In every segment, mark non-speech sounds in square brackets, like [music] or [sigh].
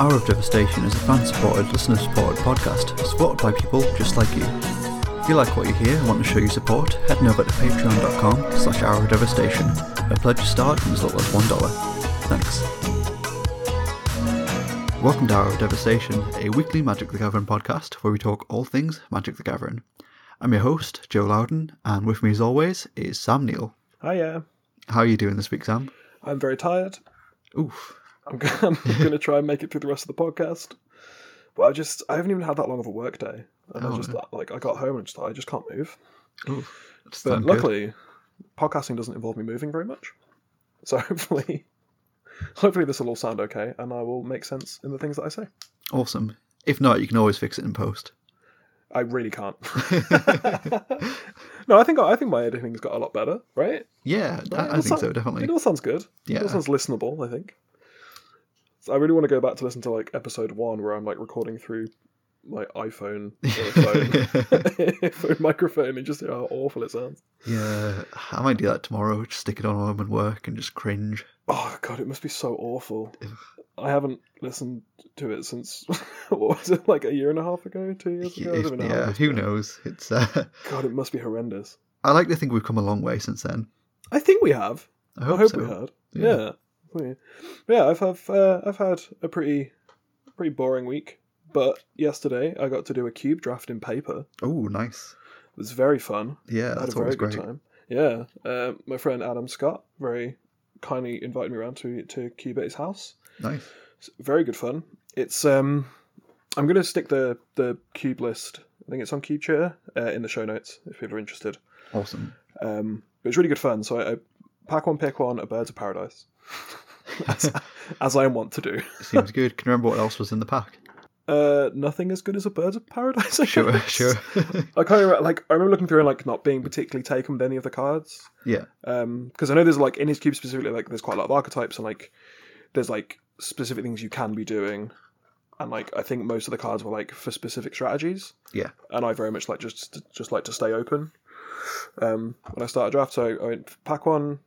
Hour of Devastation is a fan supported, listener supported podcast supported by people just like you. If you like what you hear and want to show your support, head over to patreon.com slash hour of devastation. A pledge to start from as little as $1. Thanks. Welcome to Hour of Devastation, a weekly Magic the Gathering podcast where we talk all things Magic the Gathering. I'm your host, Joe Loudon, and with me as always is Sam Neal. Hiya. How are you doing this week, Sam? I'm very tired. Oof. I'm, going [laughs] to try and make it through the rest of the podcast. But I just, I haven't even had that long of a work day. And Oh, I just, like, I got home and just, I just can't move. But not good. luckily, podcasting doesn't involve me moving very much. So [laughs] hopefully, hopefully this will all sound okay and I will make sense in the things that I say. Awesome. If not, you can always fix it in post. I really can't. [laughs] no, I think I think my editing's got a lot better, right? Yeah, I, I think so, definitely. It all sounds good. Yeah, It all sounds listenable, I think. So I really want to go back to listen to like episode one where I'm like recording through my iPhone [laughs] phone, [laughs] phone microphone and just hear how awful it sounds. yeah, I might do that tomorrow. Just stick it on home and work and just cringe. Oh god, it must be so awful. I haven't listened to it since [laughs] what was it like a year and a half ago, two years ago? If- even know how yeah, who been. knows? It's. Uh, God, it must be horrendous. I like to think we've come a long way since then. I think we have. I I hope, hope, so. we had. Yeah. Yeah. We- Yeah, I've have, uh, I've had a pretty pretty boring week, but yesterday I got to do a cube draft in paper. Oh, nice. It was very fun. Yeah, I had that's a very always good great. time. Yeah, uh, my friend Adam Scott very kindly invited me around to to cube at his house. Nice. It's very good fun. It's um, I'm gonna stick the the cube list. I think it's on CubeChair uh, in the show notes if people are interested. Awesome. Um, but it's really good fun. So I, I pack one, pick one, a Birds of Paradise, as, [laughs] [laughs] as I want to do. Seems good. Can you remember what else was in the pack? Uh, nothing as good as a Birds of Paradise. I Sure, guess. [laughs] sure. I kind of like. I remember looking through and like not being particularly taken with any of the cards. yeah, Um, because I know there's like in his cube specifically, like there's quite a lot of archetypes and like there's like specific things you can be doing, and like I think most of the cards were like for specific strategies. yeah. and I very much like just just like to stay open. Um, when I start a draft, so I went pack one,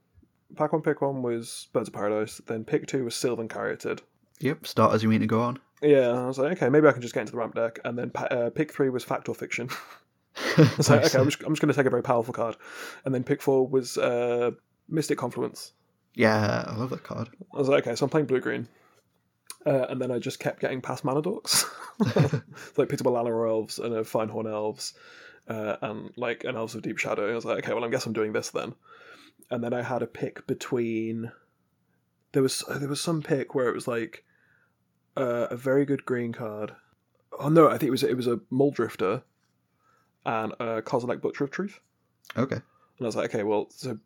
pack one, pick one was Birds of Paradise. Then pick two was Sylvan Caryatid. Yep, start as you mean to go on. Yeah, I was like, okay, maybe I can just get into the ramp deck. And then uh, pick three was Fact or Fiction. [laughs] I was like, okay, I'm just, I'm just going to take a very powerful card. And then pick four was uh, Mystic Confluence. Yeah, I love that card. I was like, okay, so I'm playing blue green. Uh, and then I just kept getting past mana dorks. so I picked up a Llanowar Elves and a Fyndhorn Elves uh, and like an Elves of Deep Shadow. I was like, okay, well, I guess I'm doing this then. And then I had a pick between. There was there was some pick where it was like uh, a very good green card. Oh no, I think it was it was a Muldrifter and a Kozilek Butcher of Truth. Okay. And I was like, okay, well, so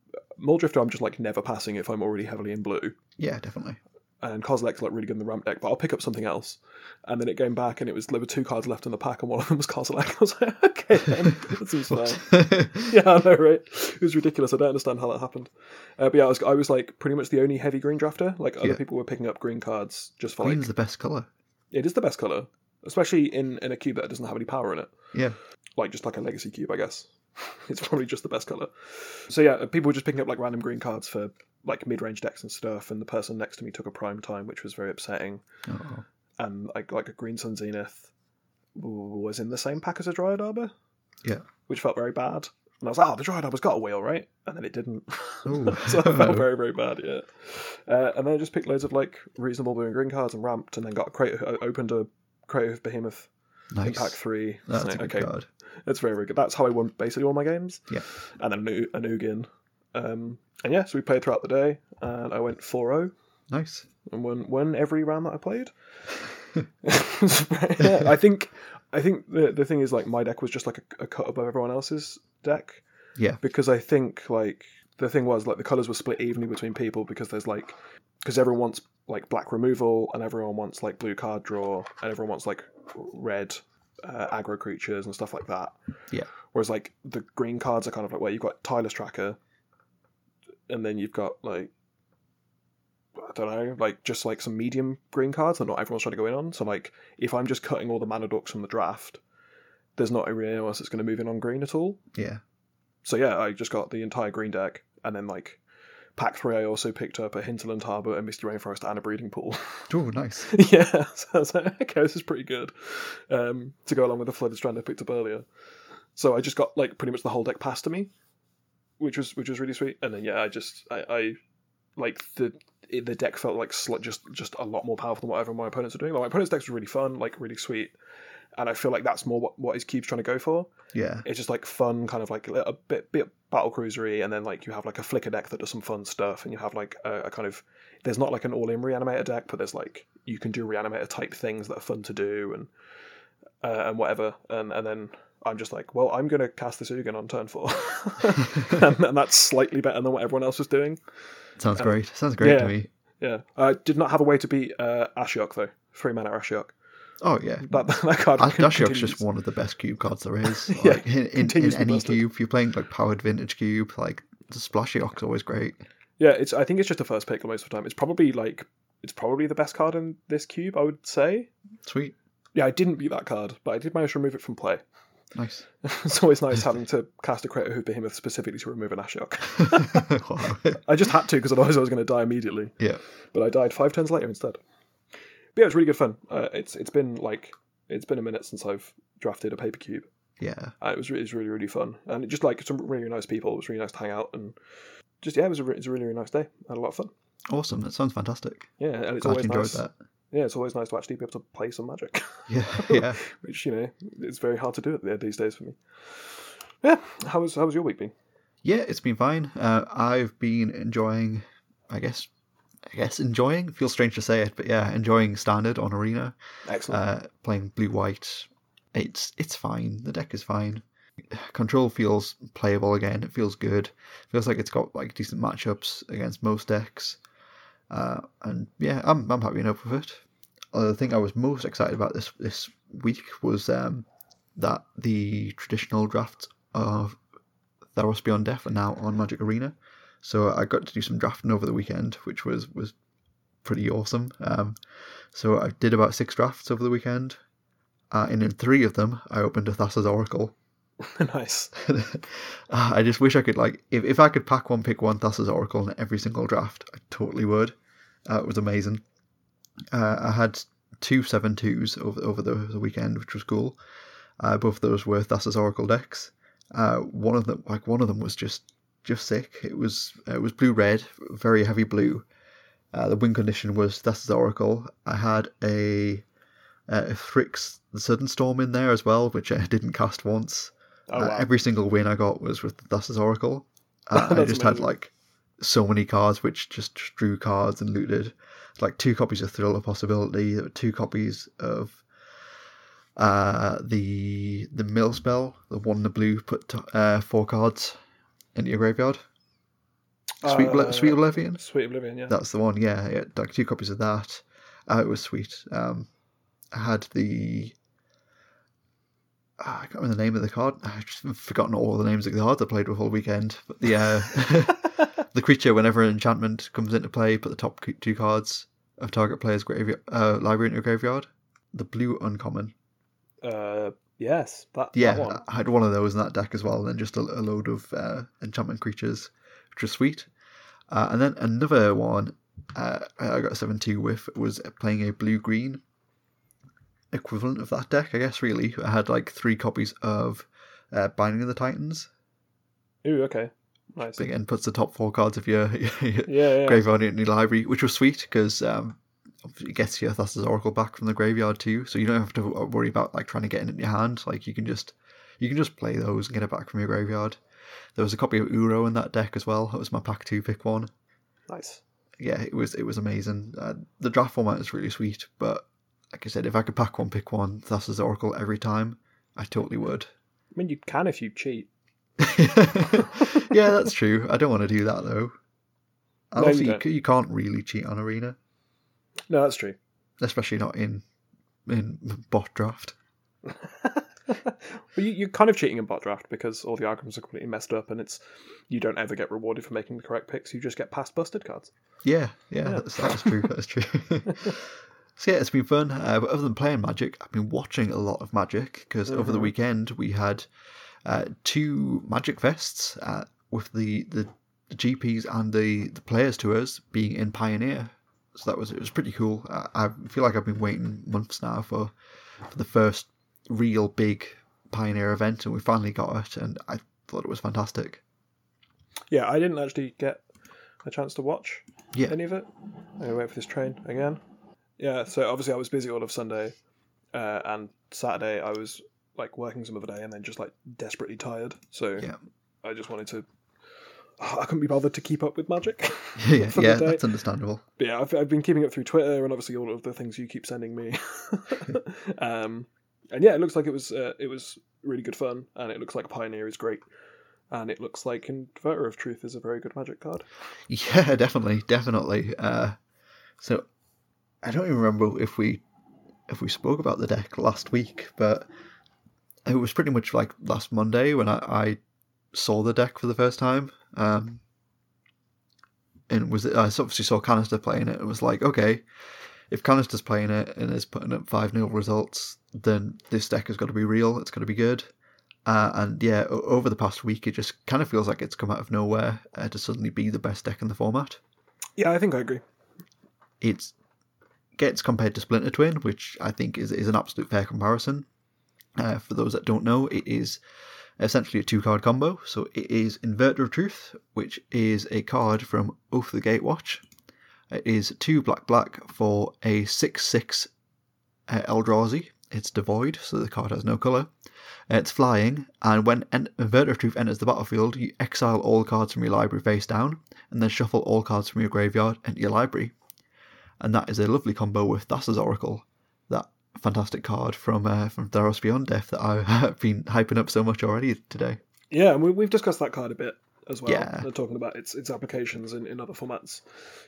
Muldrifter, I'm just like never passing if I'm already heavily in blue Yeah, definitely. And Kozilek's like really good in the ramp deck, but I'll pick up something else. And then it came back, and it was there were two cards left in the pack, and one of them was Kozilek. [laughs] I was like, okay, then [laughs] that seems fine. [laughs] yeah, I know, right? It was ridiculous. I don't understand how that happened. Uh, but yeah, I was, I was like pretty much the only heavy green drafter. Like other Yeah. people were picking up green cards just for Green's like the best colour. it is the best color, especially in in a cube that doesn't have any power in it, Yeah. like just like a legacy cube, I guess. it's probably just the best color. So yeah, people were just picking up like random green cards for like mid range decks and stuff, and the person next to me took a prime time, which was very upsetting Oh, and like like a Green Sun Zenith was in the same pack as a Dryad Arbor, yeah. which felt very bad. And I was like, oh, the Dryad Arbor's got a wheel, right? And then it didn't. [laughs] So I felt [laughs] very, very bad, yeah. Uh, and then I just picked loads of like reasonable blue and green cards and ramped, and then got a crate, uh, opened a Craterhoof Behemoth in pack three. That's So, a good okay, card. that's very, very good. That's how I won basically all my games. Yeah. And then a, Nugan. Um, and yeah, so we played throughout the day, and I went 4 0 Nice. and won won every round that I played. [laughs] yeah, I think I think the the thing is like my deck was just like a, a cut above everyone else's deck Yeah. because I think like the thing was like the colors were split evenly between people because there's like because everyone wants like black removal and everyone wants like blue card draw and everyone wants like red uh, aggro creatures and stuff like that. Yeah. Whereas like the green cards are kind of like where you've got Tireless Tracker, and then you've got like I don't know, like just like some medium green cards that not everyone's trying to go in on. So like if I'm just cutting all the mana dorks from the draft, there's not really anyone else that's going to move in on green at all. Yeah. So yeah, I just got the entire green deck and then like Pack three, I also picked up a Hinterland Harbour, a Misty Rainforest, and a breeding pool. [laughs] Oh, nice. [laughs] yeah, [laughs] so I was like, okay, this is pretty good. Um, to go along with the Flooded Strand I picked up earlier. So I just got like pretty much the whole deck passed to me, which was which was really sweet. And then yeah, I just I, I like the the deck felt like sl- just just a lot more powerful than whatever my opponents are doing. Like my opponent's decks were really fun, like really sweet, and I feel like that's more what what his cube's trying to go for. Yeah. It's just like fun, kind of like a bit bit battle cruisery, and then like you have like a flicker deck that does some fun stuff, and you have like a, a kind of there's not like an all in reanimator deck, but there's like you can do reanimator type things that are fun to do and uh, and whatever, and and then. I'm just like, well, I'm going to cast this Ugin on turn four, [laughs] and, and that's slightly better than what everyone else was doing. Sounds great. Sounds great yeah. to me. Yeah, I did not have a way to beat uh, Ashiok though. Three mana Ashiok. Oh yeah. That [laughs] that card. Ash- Ashiok's just one of the best cube cards there is. [laughs] Yeah, in, in, in any cube, if you're playing like powered vintage cube, like the Splashiok's always great. Yeah, it's. I think it's just a first pick most of the time. It's probably like it's probably the best card in this cube. I would say. Sweet. Yeah, I didn't beat that card, but I did manage to remove it from play. Nice. [laughs] it's always nice having to cast a Craterhoof Behemoth specifically to remove an Ashiok. [laughs] Wow. I just had to because otherwise I was going to die immediately. yeah. But I died five turns later instead. But yeah, it's really good fun. Uh, it's it's been like it's been a minute since I've drafted a paper cube. Yeah. Uh, it was really, it was really really fun, and it just like some really nice people. It was really nice to hang out and just yeah, it was a, re- it was a really really nice day. I had a lot of fun. Awesome. That sounds fantastic. Yeah, and it's Glad you always enjoyed nice. that. Yeah, it's always nice to actually be able to play some Magic, [laughs] Yeah. Yeah. which you know it's very hard to do it these days for me. Yeah, how was how was your week been? Yeah, it's been fine. Uh, I've been enjoying, I guess, I guess enjoying. Feels strange to say it, but yeah, enjoying standard on arena. Excellent. Uh, playing blue white, it's it's fine. The deck is fine. Control feels playable again. It feels good. feels like it's got like decent matchups against most decks. Uh, and yeah, I'm I'm happy enough with it. Uh, the thing I was most excited about this this week was um, that the traditional drafts of Theros Beyond Death are now on Magic Arena. So I got to do some drafting over the weekend, which was was pretty awesome. Um, so I did about six drafts over the weekend, uh, and in three of them I opened a Thassa's Oracle. [laughs] nice. Ah, [laughs] I just wish I could like if, if I could pack one, pick one Thassa's Oracle in every single draft, I totally would. Uh, it was amazing. Uh, I had two seven twos over over the, the weekend, which was cool. Uh, both of those were Thassa's Oracle decks. Uh, one of them, like one of them, was just just sick. It was it was blue red, very heavy blue. Uh, the win condition was Thassa's Oracle. I had a, a Thryx Sudden Storm in there as well, which I [laughs] didn't cast once. Oh Uh, wow. every single win I got was with Thassa's Oracle. [laughs] Uh, I just had like so many cards which just drew cards and looted. Like two copies of Thrill of Possibility, two copies of uh, the the mill spell, the one in the blue, put uh, four cards into your graveyard. Sweet, Uh, Sweet Oblivion. Sweet Oblivion. Yeah. That's the one. Yeah, yeah. Like two copies of that. Uh, it was sweet. Um, I had the. Ah, I can't remember the name of the card. I've just forgotten all the names of the cards I played with all weekend. But the uh, [laughs] the creature, whenever an enchantment comes into play, put the top two cards of target player's graveyard uh, library into your graveyard. The blue uncommon. uh, yes. That. Yeah, That one. I had one of those in that deck as well, and then just a, a load of uh, enchantment creatures, which was sweet. Uh, and then another one uh, I got a 7 2 with was playing a blue green equivalent of that deck, I guess, really. I had like three copies of uh, Binding of the Titans. Ooh. Okay. Nice. But again, puts the top four cards of your, [laughs] your Yeah. Yeah. graveyard into your library, which was sweet because um, it gets your Thassa's Oracle back from the graveyard too, so you don't have to worry about like trying to get it in your hand. Like you can just you can just play those and get it back from your graveyard. There was a copy of Uro in that deck as well. That was my pack two pick one. Nice. Yeah, it was it was amazing. Uh, the draft format is really sweet, but like I said, if I could pack one, pick one Thassa's Oracle every time, I totally would. I mean, you can if you cheat. [laughs] yeah, that's true. I don't want to do that though. And No, also, you you, you can't really cheat on Arena, No, that's true. especially not in in bot draft. [laughs] well, you, you're kind of cheating in bot draft because all the algorithms are completely messed up, and it's you don't ever get rewarded for making the correct picks. You just get past busted cards. Yeah, yeah, Yeah. That's, that's true. That's true. [laughs] so yeah, it's been fun. Uh, but other than playing Magic, I've been watching a lot of Magic because over the Mhm. weekend we had uh, two Magic fests uh, with the the the GPs and the, the players tours being in Pioneer. So that was it was pretty cool. I, I feel like I've been waiting months now for, for the first real big Pioneer event, and we finally got it, and I thought it was fantastic. Yeah, I didn't actually get a chance to watch Yeah. any of it. I wait for this train again. Yeah, so obviously I was busy all of Sunday, uh, and Saturday I was like working some of the day, and then just like desperately tired. So Yeah. I just wanted to. I couldn't be bothered to keep up with Magic. yeah, [laughs] [laughs] For the yeah, day. that's understandable. But yeah, I've, I've been keeping up through Twitter and obviously all of the things you keep sending me. [laughs] um, and yeah, it looks like it was uh, it was really good fun, and it looks like Pioneer is great, and it looks like Inverter of Truth is a very good Magic card. Yeah, definitely, definitely. Uh, so I don't even remember if we if we spoke about the deck last week, but it was pretty much like last Monday when I, I saw the deck for the first time. Um, and was I obviously saw Kanister playing it. and was like, okay, if Kanister's playing it and is putting up five 0 results, then this deck has got to be real. It's got to be good. Uh, and yeah, over the past week, it just kind of feels like it's come out of nowhere uh, to suddenly be the best deck in the format. Yeah, I think I agree. It gets compared to Splinter Twin, which I think is is an absolute fair comparison. Uh, for those that don't know, it is essentially a two card combo. So it is Inverter of Truth, which is a card from Oath the Gatewatch. It is two black black for a 6 6 uh, Eldrazi. It's devoid, so the card has no colour. Uh, It's flying, and when en- Inverter of Truth enters the battlefield, you exile all cards from your library face down, and then shuffle all cards from your graveyard into your library. And that is a lovely combo with Thassa's Oracle, that fantastic card from uh, from Theros Beyond Death that I have [laughs] been hyping up so much already today. Yeah, and we, we've discussed that card a bit as well. Yeah. uh, talking about its its applications in, in other formats,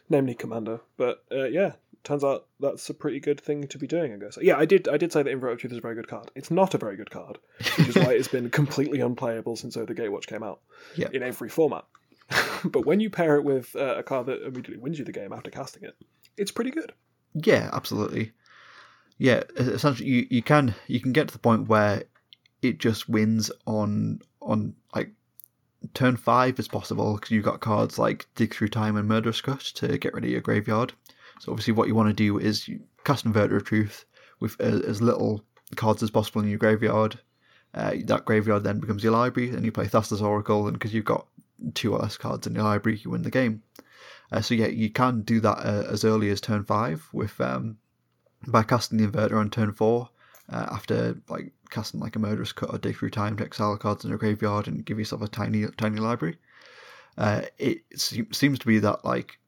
namely Commander. But uh, yeah, turns out that's a pretty good thing to be doing. I guess. Yeah, I did I did say that Inverter of Truth is a very good card. It's not a very good card, which is why it's been completely unplayable since Oath of the Gatewatch came out. [laughs] Yeah. In every format. [laughs] but when you pair it with uh, a card that immediately wins you the game after casting it, it's pretty good. Yeah, absolutely. Yeah, essentially, you, you can you can get to the point where it just wins on on like turn five as possible because you've got cards like Dig Through Time and Murderous Cut to get rid of your graveyard. So obviously, what you want to do is cast Inverter of Truth with as, as little cards as possible in your graveyard. Uh, that graveyard then becomes your library, and you play Thassa's Oracle, and because you've got two or less cards in your library, you win the game. Uh, so yeah, you can do that uh, as early as turn five with um, by casting the inverter on turn four uh, after like casting like a murderous cut or dig through time to exile cards in a graveyard and give yourself a tiny tiny library. Uh, it se- seems to be that like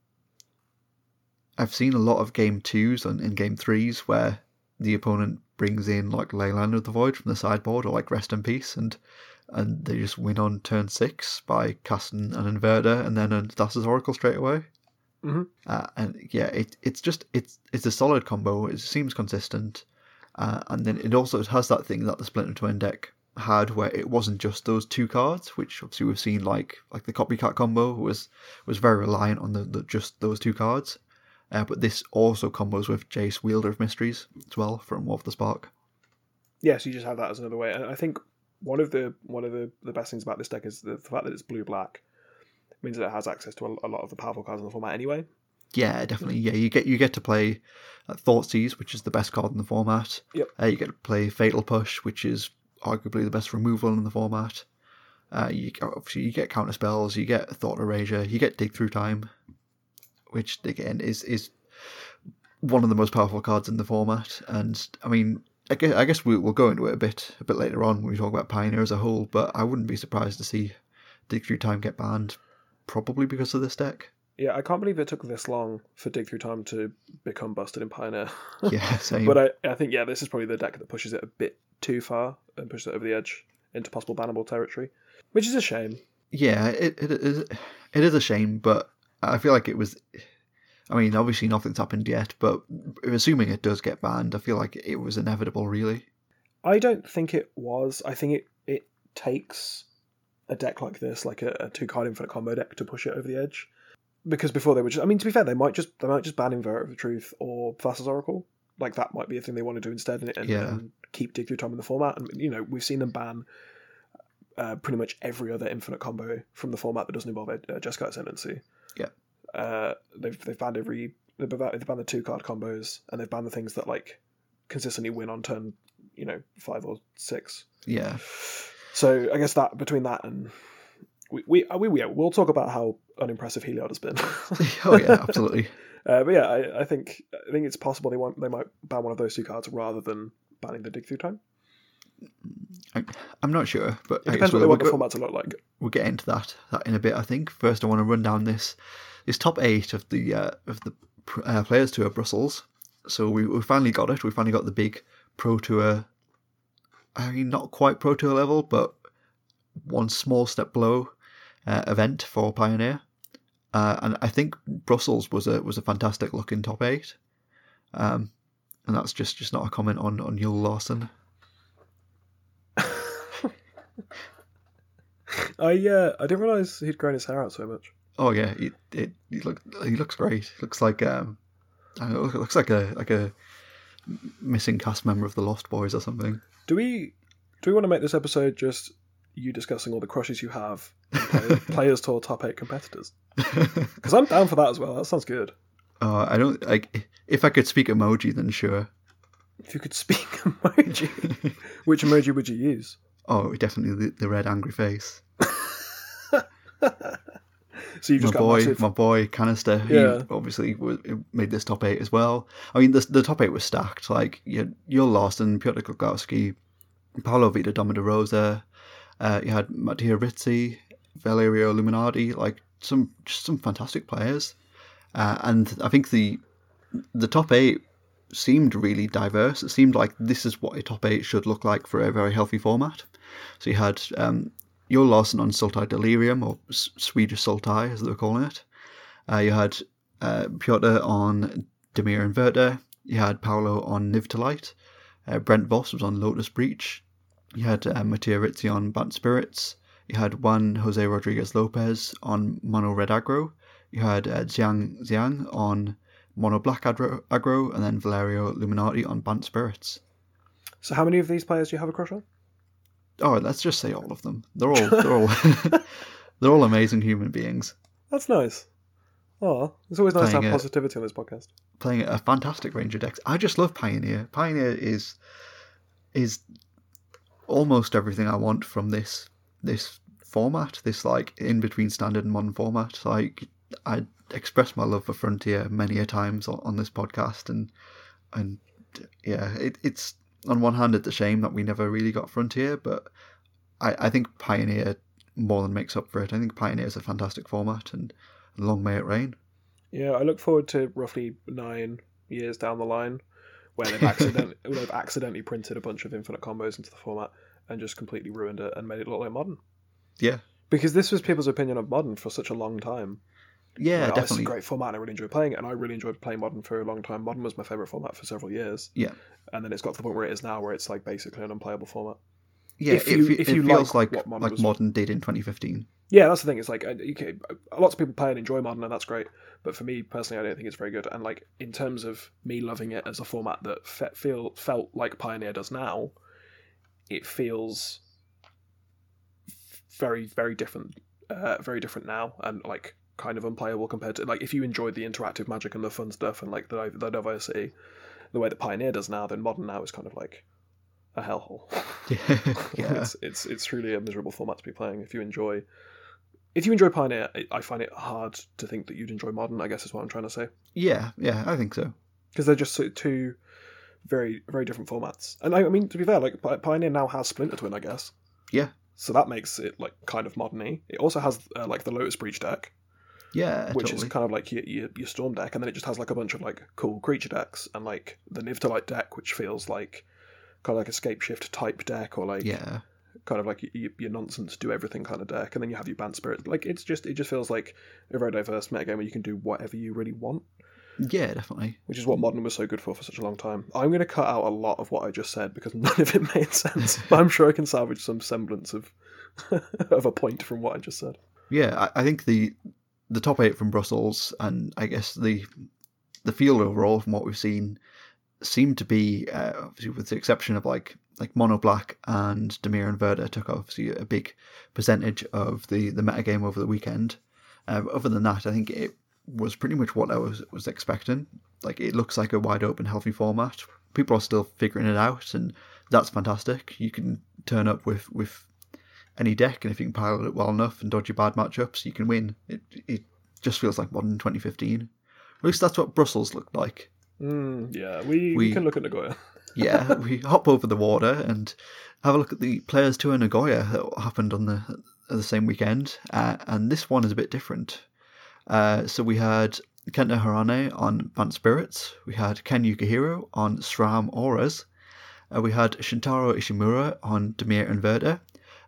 I've seen a lot of game twos and in game threes where the opponent brings in like Leyline of the Void from the sideboard or like Rest in Peace and and they just win on turn six by casting an inverter and then a Thassa's Oracle straight away. Mhm. Uh, and yeah, it, it's just it's it's a solid combo. It seems consistent, uh, and then it also has that thing that the Splinter Twin deck had, where it wasn't just those two cards, which obviously we've seen like like the copycat combo was was very reliant on the, the just those two cards. Uh, but this also combos with Jace Wielder of Mysteries as well from War of the Spark. Yes, you just have that as another way. And I think one of the one of the, the best things about this deck is the, the fact that it's blue black means that it has access to a, a lot of the powerful cards in the format anyway. Yeah, definitely. Yeah, you get you get to play uh, Thoughtseize, which is the best card in the format. Yep. Uh, you get to play Fatal Push, which is arguably the best removal in the format. Uh, you obviously you get counter spells, you get Thought Erasure, you get Dig Through Time, which again is is one of the most powerful cards in the format. And I mean, I guess, I guess we, we'll go into it a bit a bit later on when we talk about Pioneer as a whole. But I wouldn't be surprised to see Dig Through Time get banned, probably because of this deck. Yeah, I can't believe it took this long for Dig Through Time to become busted in Pioneer. [laughs] Yeah, [laughs] same. but I, I think, yeah, this is probably the deck that pushes it a bit too far and pushes it over the edge into possible bannable territory, which is a shame. Yeah, it, it is it is a shame, but I feel like it was. I mean, obviously nothing's happened yet, but assuming it does get banned, I feel like it was inevitable, really. I don't think it was. I think it, it takes a deck like this, like a, a two card infinite combo deck, to push it over the edge. Because before they were just, I mean, to be fair, they might just they might just ban Inverter of the Truth or Thassa's Oracle. Like that might be a thing they want to do instead, and, and, Yeah. and keep Dig Through Time in the format. And you know, we've seen them ban uh, pretty much every other infinite combo from the format that doesn't involve uh, Jeskai Ascendancy. Yeah. Uh, they've they've banned every they've banned, they've banned the two card combos and they've banned the things that like consistently win on turn, you know, five or six. Yeah. So I guess that between that and we we uh, we yeah, we'll talk about how unimpressive Heliod has been. [laughs] oh yeah, absolutely. [laughs] uh, but yeah, I, I think I think it's possible they want they might ban one of those two cards rather than banning the dig through time. I, I'm not sure, but It I depends what they we'll, want the we'll, format to look like. we'll get into that that in a bit. I think first I want to run down this this top eight of the uh, of the uh, players tour Brussels. So we, we finally got it. We finally got the big pro tour. I mean, not quite pro tour level, but one small step below uh, event for Pioneer. Uh, and I think Brussels was a was a fantastic looking top eight. Um, and that's just, just not a comment on on Joel Larsson. [laughs] I uh, I didn't realize he'd grown his hair out so much. Oh yeah, it it he look he looks great. Looks like um, know, looks like a like a missing cast member of the Lost Boys or something. Do we do we want to make this episode just you discussing all the crushes you have [laughs] players, tour top eight competitors? Because I'm down for that as well. That sounds good. Uh, I don't like if I could speak emoji, then sure. If you could speak [laughs] emoji, [laughs] which emoji would you use? Oh, definitely the, the red angry face. So you've My just got boy, massive. my boy Kanister, he Yeah. obviously was, made this top eight as well. I mean, the the top eight was stacked. Like you, Joel Larsson, Piotr Glogowski, Paolo Vita Rosa. Uh, you had Mattia Rizzi, Valerio Luminati, like some just some fantastic players. Uh, and I think the the top eight seemed really diverse. It seemed like this is what a top eight should look like for a very healthy format. So you had um, Joel Larsson on Sultai Delirium, or S- Swedish Sultai as they were calling it. Uh, you had uh, Piotr on Dimir Inverter. You had Paolo on Niv-to-Light. Uh, Brent Vos was on Lotus Breach. You had uh, Mattia Rizzi on Bant Spirits. You had Juan Jose Rodriguez Lopez on Mono Red Aggro. You had uh, Jiang Jiang on Mono Black aggro, and then Valerio Luminati on Bant Spirits. So how many of these players do you have a crush on? Oh, let's just say all of them. They're all they're all [laughs] [laughs] they're all amazing human beings That's nice. Oh, it's always nice to have it. positivity on this podcast. playing a fantastic range of decks. I just love Pioneer. Pioneer is is almost everything I want from this this format. This like in between standard and modern format. Like I expressed my love for Frontier many a times on, on this podcast, and and yeah, it, it's on one hand it's a shame that we never really got Frontier, but I, I think Pioneer more than makes up for it. I think Pioneer is a fantastic format, and long may it rain. Yeah, I look forward to roughly nine years down the line where they've accidentally [laughs] they've accidentally printed a bunch of infinite combos into the format and just completely ruined it and made it look like modern. Yeah, Because this was people's opinion of modern for such a long time. Yeah, is a great format. and I really enjoy playing it, and I really enjoyed playing modern for a long time. Modern was my favorite format for several years, Yeah. and then it's got to the point where it is now, where it's like basically an unplayable format. Yeah, if it, you- fe- if it you feels like like what Modern like modern did in 2015. Yeah, that's the thing. It's like uh, you can, lots of people play and enjoy modern, and that's great. But for me personally, I don't think it's very good. And like in terms of me loving it as a format that fe- feel felt like Pioneer does now, it feels very very different, uh, very different now, and like kind of unplayable compared to like if you enjoyed the interactive magic and the fun stuff and like the the diversity, the way that Pioneer does now, then modern now is kind of like a hellhole. [laughs] yeah, [laughs] it's it's it's truly a miserable format to be playing if you enjoy if you enjoy Pioneer. I- find it hard to think that you'd enjoy Modern. I guess is what I'm trying to say yeah, yeah. I think so. because they're just two very very different formats. And I, I mean to be fair, like Pioneer now has Splinter Twin, I guess. Yeah. So that makes it like kind of modern-y. It also has uh, like the Lotus Breach deck, Yeah, which totally. is kind of like your, your your Storm deck, and then it just has like a bunch of like cool creature decks and like the Niv-to-Light deck, which feels like kind of like a Scapeshift type deck or like yeah, kind of like your, your nonsense do everything kind of deck, and then you have your Bant spirit. Like it's just it just feels like a very diverse metagame where you can do whatever you really want, yeah, definitely. which is what modern was so good for for such a long time. I'm going to cut out a lot of what I just said because [laughs] none of it made sense, but I'm sure I can salvage some semblance of [laughs] of a point from what I just said. Yeah, I, I think the the top eight from Brussels, and I guess the the field overall from what we've seen, seemed to be, uh, obviously with the exception of like like Mono Black and Dimir Inverter took obviously a big percentage of the the meta game over the weekend. Uh, other than that, I think it was pretty much what I was was expecting. Like it looks like a wide open, healthy format. People are still figuring it out, and that's fantastic. You can turn up with with any deck, and if you can pilot it well enough and dodge your bad matchups, you can win. It it just feels like modern 2015. At least that's what Brussels looked like. Mm, yeah, we, we, We- can look at Nagoya. [laughs] Yeah, we hop over the water and have a look at the Players Tour Nagoya that happened on the the same weekend, uh, and this one is a bit different. Uh, so we had Kenta Harane on Advanced Spirits, we had Ken Yukihiro on SRAM Auras, uh, we had Shintaro Ishimura on Dimir Inverter,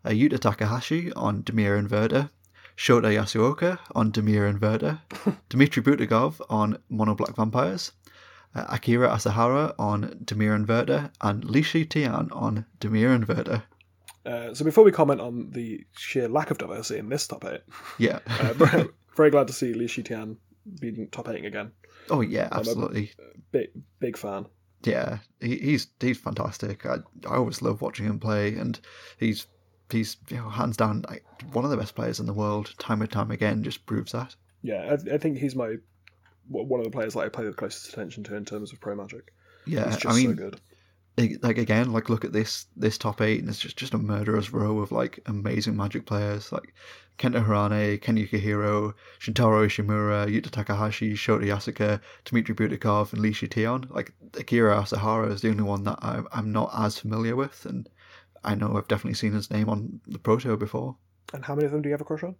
Yuta Takahashi on Dimir Inverter, Shota Yasooka on Dimir Inverter, [laughs] Dmitry Butakov on Mono Black Vampires, uh, Akira Asahara on Dimir Inverter, and Lee Shi Tian on Dimir Inverter. Uh, so before we comment on the sheer lack of diversity in this top eight, Yeah. [laughs] uh, very, very glad to see Lee Shi Tian being top eight again. oh yeah, absolutely. Big big fan. Yeah, he, he's he's fantastic. I I always love watching him play, and he's he's you know, hands down like one of the best players in the world. Time and time again, just proves that. Yeah, I, I think he's my one of the players that I pay the closest attention to in terms of pro magic. Yeah, He's just I mean, so good. like again, like look at this this top eight, and it's just just a murderous row of like amazing Magic players like Kenta Harane, Ken Yukihiro, Shintaro Ishimura, Yuta Takahashi, Shota Yasooka, Dmitry Butakov, and Lee Tian. Like Akira Asahara is the only one that I'm, I'm not as familiar with, and I know I've definitely seen his name on the Pro Tour before. And how many of them do you have a crush on?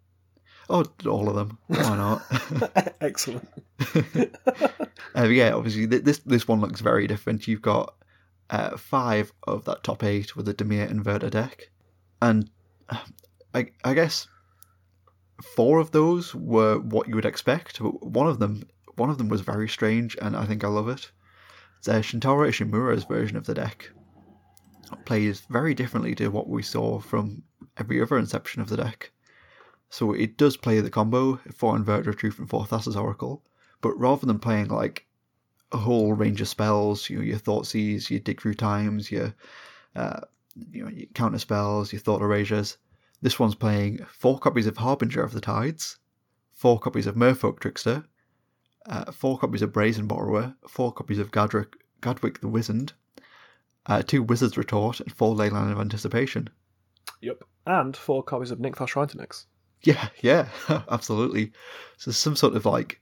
Oh, all of them. Why not? [laughs] Excellent. [laughs] Uh, yeah, obviously th- this this one looks very different. You've got uh, five of that top eight with a Dimir inverter deck, and uh, I I guess four of those were what you would expect. but One of them one of them was very strange, and I think I love it. It's uh, Shintaro Ishimura's version of the deck plays very differently to what we saw from every other inception of the deck. So it does play the combo four Inverter of Truth and four Thassa's Oracle, but rather than playing like a whole range of spells, you know, your Thoughtseize, your Dig Through Times, your uh, you know, your counter spells, your Thought Erasures, this one's playing four copies of Harbinger of the Tides, four copies of Merfolk Trickster, uh, four copies of Brazen Borrower, four copies of Gadrick, Gadwick the Wizard, uh, two Wizard's Retort, and four Leyline of Anticipation. Yep. And four copies of Nick to Nix. Yeah, [laughs] yeah, [laughs] absolutely. So it's some sort of like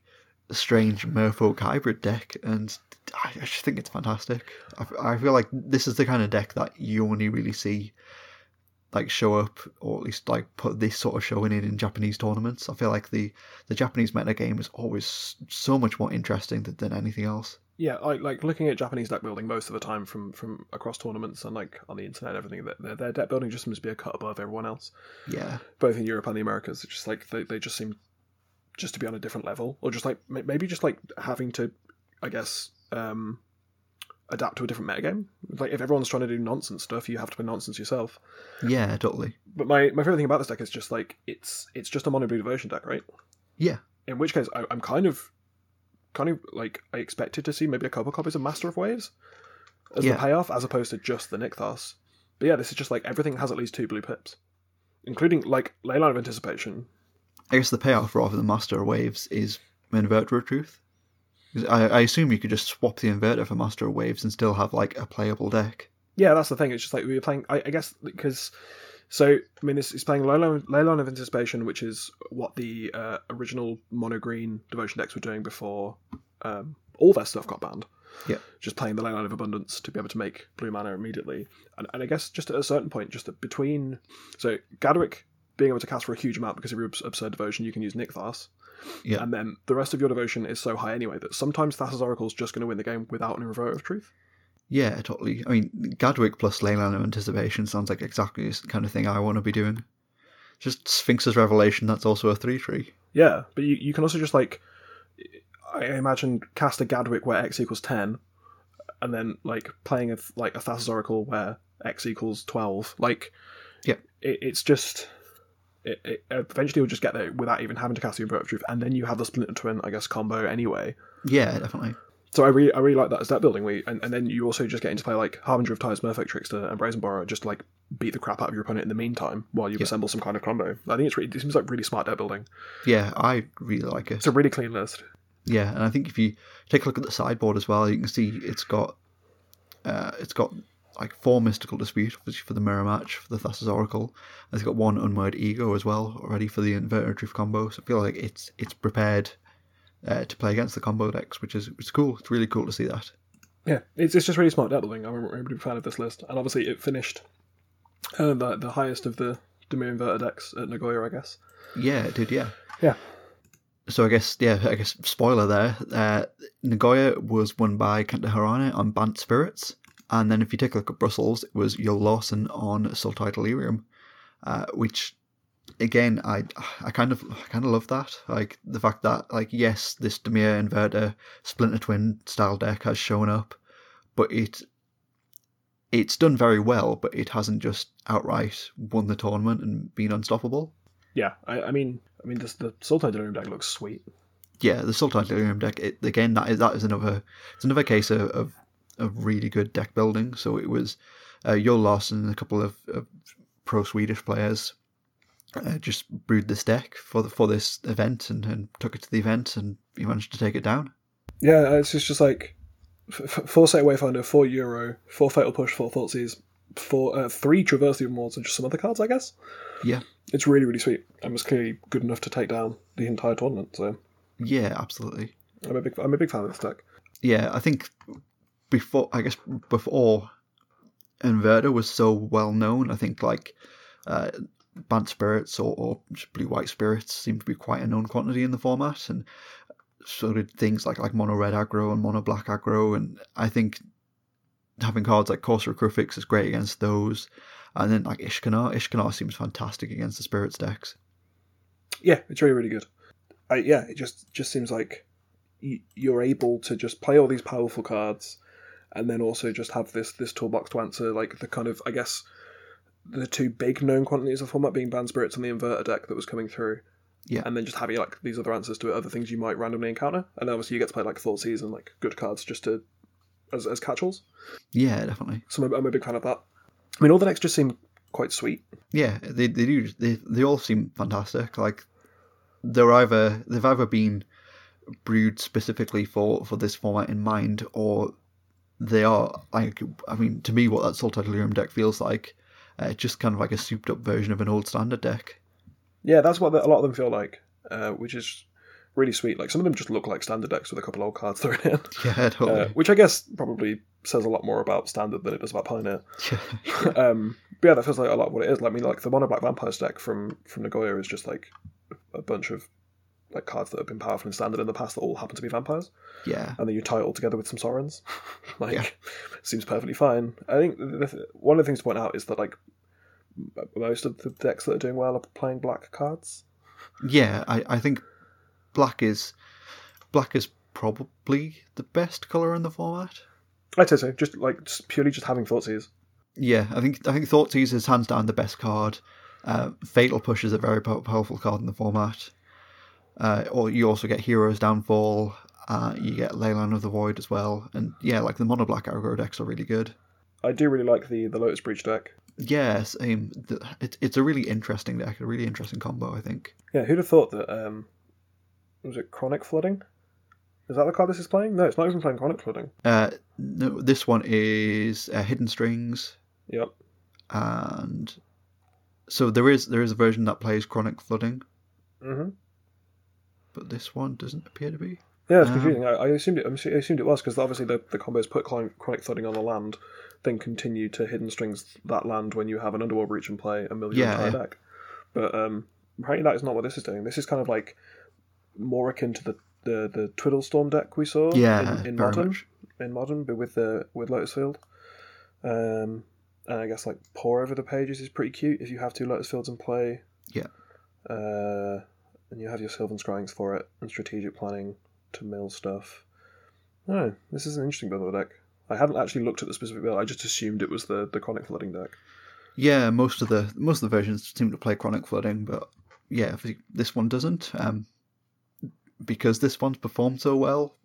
strange merfolk hybrid deck, and I, I just think it's fantastic. I, I feel like this is the kind of deck that you only really see like show up, or at least like put this sort of showing in in Japanese tournaments. I feel like the the Japanese meta game is always so much more interesting than, than anything else. Yeah, I like looking at Japanese deck building most of the time from from across tournaments and like on the internet and everything. That their, their deck building just seems to be a cut above everyone else, Yeah, both in Europe and the Americas. It's just like they, they just seem just to be on a different level, or just like maybe just like having to, I guess, um, adapt to a different metagame. Like if everyone's trying to do nonsense stuff, you have to play nonsense yourself. yeah, totally. But my, my favorite thing about this deck is just like it's it's just a mono blue devotion deck, right? Yeah, In which case, I, I'm kind of kind of like I expected to see maybe a couple copies of Master of Waves as Yeah. the payoff, as opposed to just the Nykthos. But yeah, this is just like everything has at least two blue pips, including like Leyline of Anticipation. I guess the payoff rather than Master of Waves is Inverter of Truth. I, I assume you could just swap the inverter for Master of Waves and still have like a playable deck. Yeah, that's the thing. It's just like we were playing. I, I guess because so I mean, it's, it's playing Leyline, Leyline of Anticipation, which is what the uh, original mono green devotion decks were doing before um, all their stuff got banned. Yeah. just playing the Leyline of Abundance to be able to make blue mana immediately. And, and I guess just at a certain point, just between so Gadwick being able to cast for a huge amount because of your abs- absurd devotion, you can use Nykthos. Yeah. And then the rest of your devotion is so high anyway that sometimes Thassa's Oracle is just going to win the game without an Revolt of Truth. Yeah, totally. I mean, Gadwick plus Leyline of Anticipation sounds like exactly the kind of thing I want to be doing. Just Sphinx's Revelation, that's also a 3 3. Yeah, but you, you can also just like I imagine cast a Gadwick where X equals ten, and then like playing a like a Thassa's Oracle where X equals twelve. Like, Yeah. it, it's just it, it eventually will just get there without even having to cast the Invert of Truth, and then you have the Splinter Twin, I guess, combo anyway. Yeah, definitely. So I really, I really like that as that building. We and, and then you also just get into play like Harbinger of Tides, Merfolk Trickster, and Brazen Borrower, just like beat the crap out of your opponent in the meantime while you assemble some kind of combo. I think it's really, it seems like really smart deck building. Yeah, I really like it. It's a really clean list. Yeah, and I think if you take a look at the sideboard as well, you can see it's got uh, it's got like four mystical dispute, obviously for the mirror match for the Thassa's Oracle. And it's got one Unmoored Ego as well already for the inverted truth combo. So I feel like it's it's prepared uh, to play against the combo decks, which is it's cool. It's really cool to see that. Yeah, it's, it's just really smart deck building. I'm a really big fan of this list, and obviously it finished uh, the the highest of the Dimir inverter decks at Nagoya, I guess. Yeah, it did. Yeah. Yeah. So I guess yeah, I guess spoiler there. Uh, Nagoya was won by Kenta Harane on Bant Spirits, and then if you take a look at Brussels, it was Joel Larsson on Sultai Delirium, uh, which again I I kind of I kind of love that. Like the fact that like yes, this Dimir Inverter Splinter Twin style deck has shown up, but it it's done very well, but it hasn't just outright won the tournament and been unstoppable. Yeah, I, I mean, I mean, this, the Sultai Delirium deck looks sweet. yeah, the Sultan Delirium deck. It, again, that is that is another it's another case of of, of really good deck building. So it was uh, Joel Larsson and a couple of, of pro Swedish players uh, just brewed this deck for the, for this event and, and took it to the event and he managed to take it down. Yeah, it's just, just like f- f- four Satyr Wayfinder, four Uro, four Fatal Push, four Thoughtseize, four uh, three Traverse the Immortals, and just some other cards, I guess. Yeah, It's really really sweet and was clearly good enough to take down the entire tournament. So yeah, absolutely. I'm a big I'm a big fan of this deck. Yeah, I think before I guess before Inverter was so well known, I think like uh, Bant Spirits or, or Blue White Spirits seem to be quite a known quantity in the format, and so did things like like Mono Red Aggro and Mono Black Aggro, and I think having cards like Courser of Kruphix is great against those, and then like Ishkanah, Ishkanah seems fantastic against the Spirits decks. Yeah, it's really really good. Yeah, it just just seems like you're able to just play all these powerful cards, and then also just have this this toolbox to answer like the kind of I guess the two big known quantities of format being Bant Spirits and the Inverter deck that was coming through. Yeah. And then just having like these other answers to other things you might randomly encounter, and then obviously you get to play like Thoughtseize and like good cards just to as as catch-alls. Yeah, definitely. So I'm a, I'm a big fan of that. I mean, all the decks just seem quite sweet. Yeah, they they do. They they all seem fantastic. Like they're either they've either been brewed specifically for for this format in mind, or they are like I mean, to me, what that Sultai Delirium deck feels like, uh, just kind of like a souped up version of an old standard deck. Yeah, that's what a lot of them feel like, uh, which is really sweet. Like some of them just look like standard decks with a couple old cards [laughs] thrown in, [laughs] Yeah, totally. uh, which I guess probably says a lot more about standard than it does about Pioneer. [laughs] yeah, um, but yeah, that feels like a lot of what it is. Like, I mean, like the Mono Black Vampires deck from from Nagoya is just like a bunch of like cards that have been powerful in standard in the past that all happen to be vampires, yeah, and then you tie it all together with some Sorins. [laughs] like, Yeah. seems perfectly fine. I think the, the, one of the things to point out is that like most of the decks that are doing well are playing black cards. yeah. I I think black is black is probably the best color in the format. I'd say so. Just like just purely just having Thoughtseize. Yeah, I think I think Thoughtseize is hands down the best card. Uh, Fatal Push is a very powerful card in the format. Uh, or you also get Heroes Downfall. Uh, you get Leyline of the Void as well, and yeah, like the Mono Black aggro decks are really good. I do really like the the Lotus Breach deck. Yes, um, th- it's it's a really interesting deck, a really interesting combo. I think. Yeah, who'd have thought that? Um, was it Chronic Flooding? Is that the card this is playing? No, it's not even playing Chronic Flooding. Uh, no, this one is uh, Hidden Strings, Yep. and so there is there is a version that plays Chronic Flooding, hmm but this one doesn't appear to be. Yeah, it's Um, confusing. I, I assumed it. I assumed it was because obviously the the combos put chronic, chronic flooding on the land, then continue to hidden strings that land when you have an underworld breach and play a mill your Yeah, entire yeah. deck. But um, apparently that is not what this is doing. This is kind of like more akin to the the, the Twiddlestorm deck we saw Yeah, in, in modern much. in modern, but with the with Lotus Field. Um, and I guess like pore over the pages is pretty cute if you have two Lotus Fields in play. Yeah. Uh, and you have your Sylvan Scryings for it and strategic planning to mill stuff. Oh, this is an interesting build of the deck. I haven't actually looked at the specific build. I just assumed it was the the chronic flooding deck. Yeah, most of the most of the versions seem to play chronic flooding, but yeah, this one doesn't. Um, because this one's performed so well,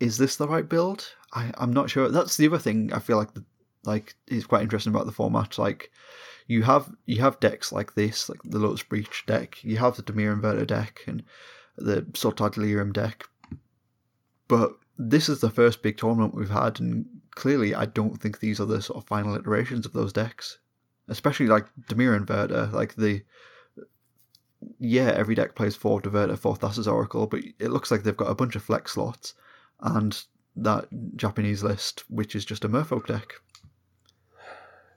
is this the right build? I, I'm not sure. That's the other thing I feel like the, like is quite interesting about the format. Like you have you have decks like this, like the Lotus Breach deck. You have the Dimir Inverter deck and the Sultai Delirium deck. But this is the first big tournament we've had, and clearly I don't think these are the sort of final iterations of those decks. Especially like Dimir Inverter, like the yeah, every deck plays four Diverter, four Thassa's Oracle, but it looks like they've got a bunch of flex slots and that Japanese list, which is just a Merfolk deck.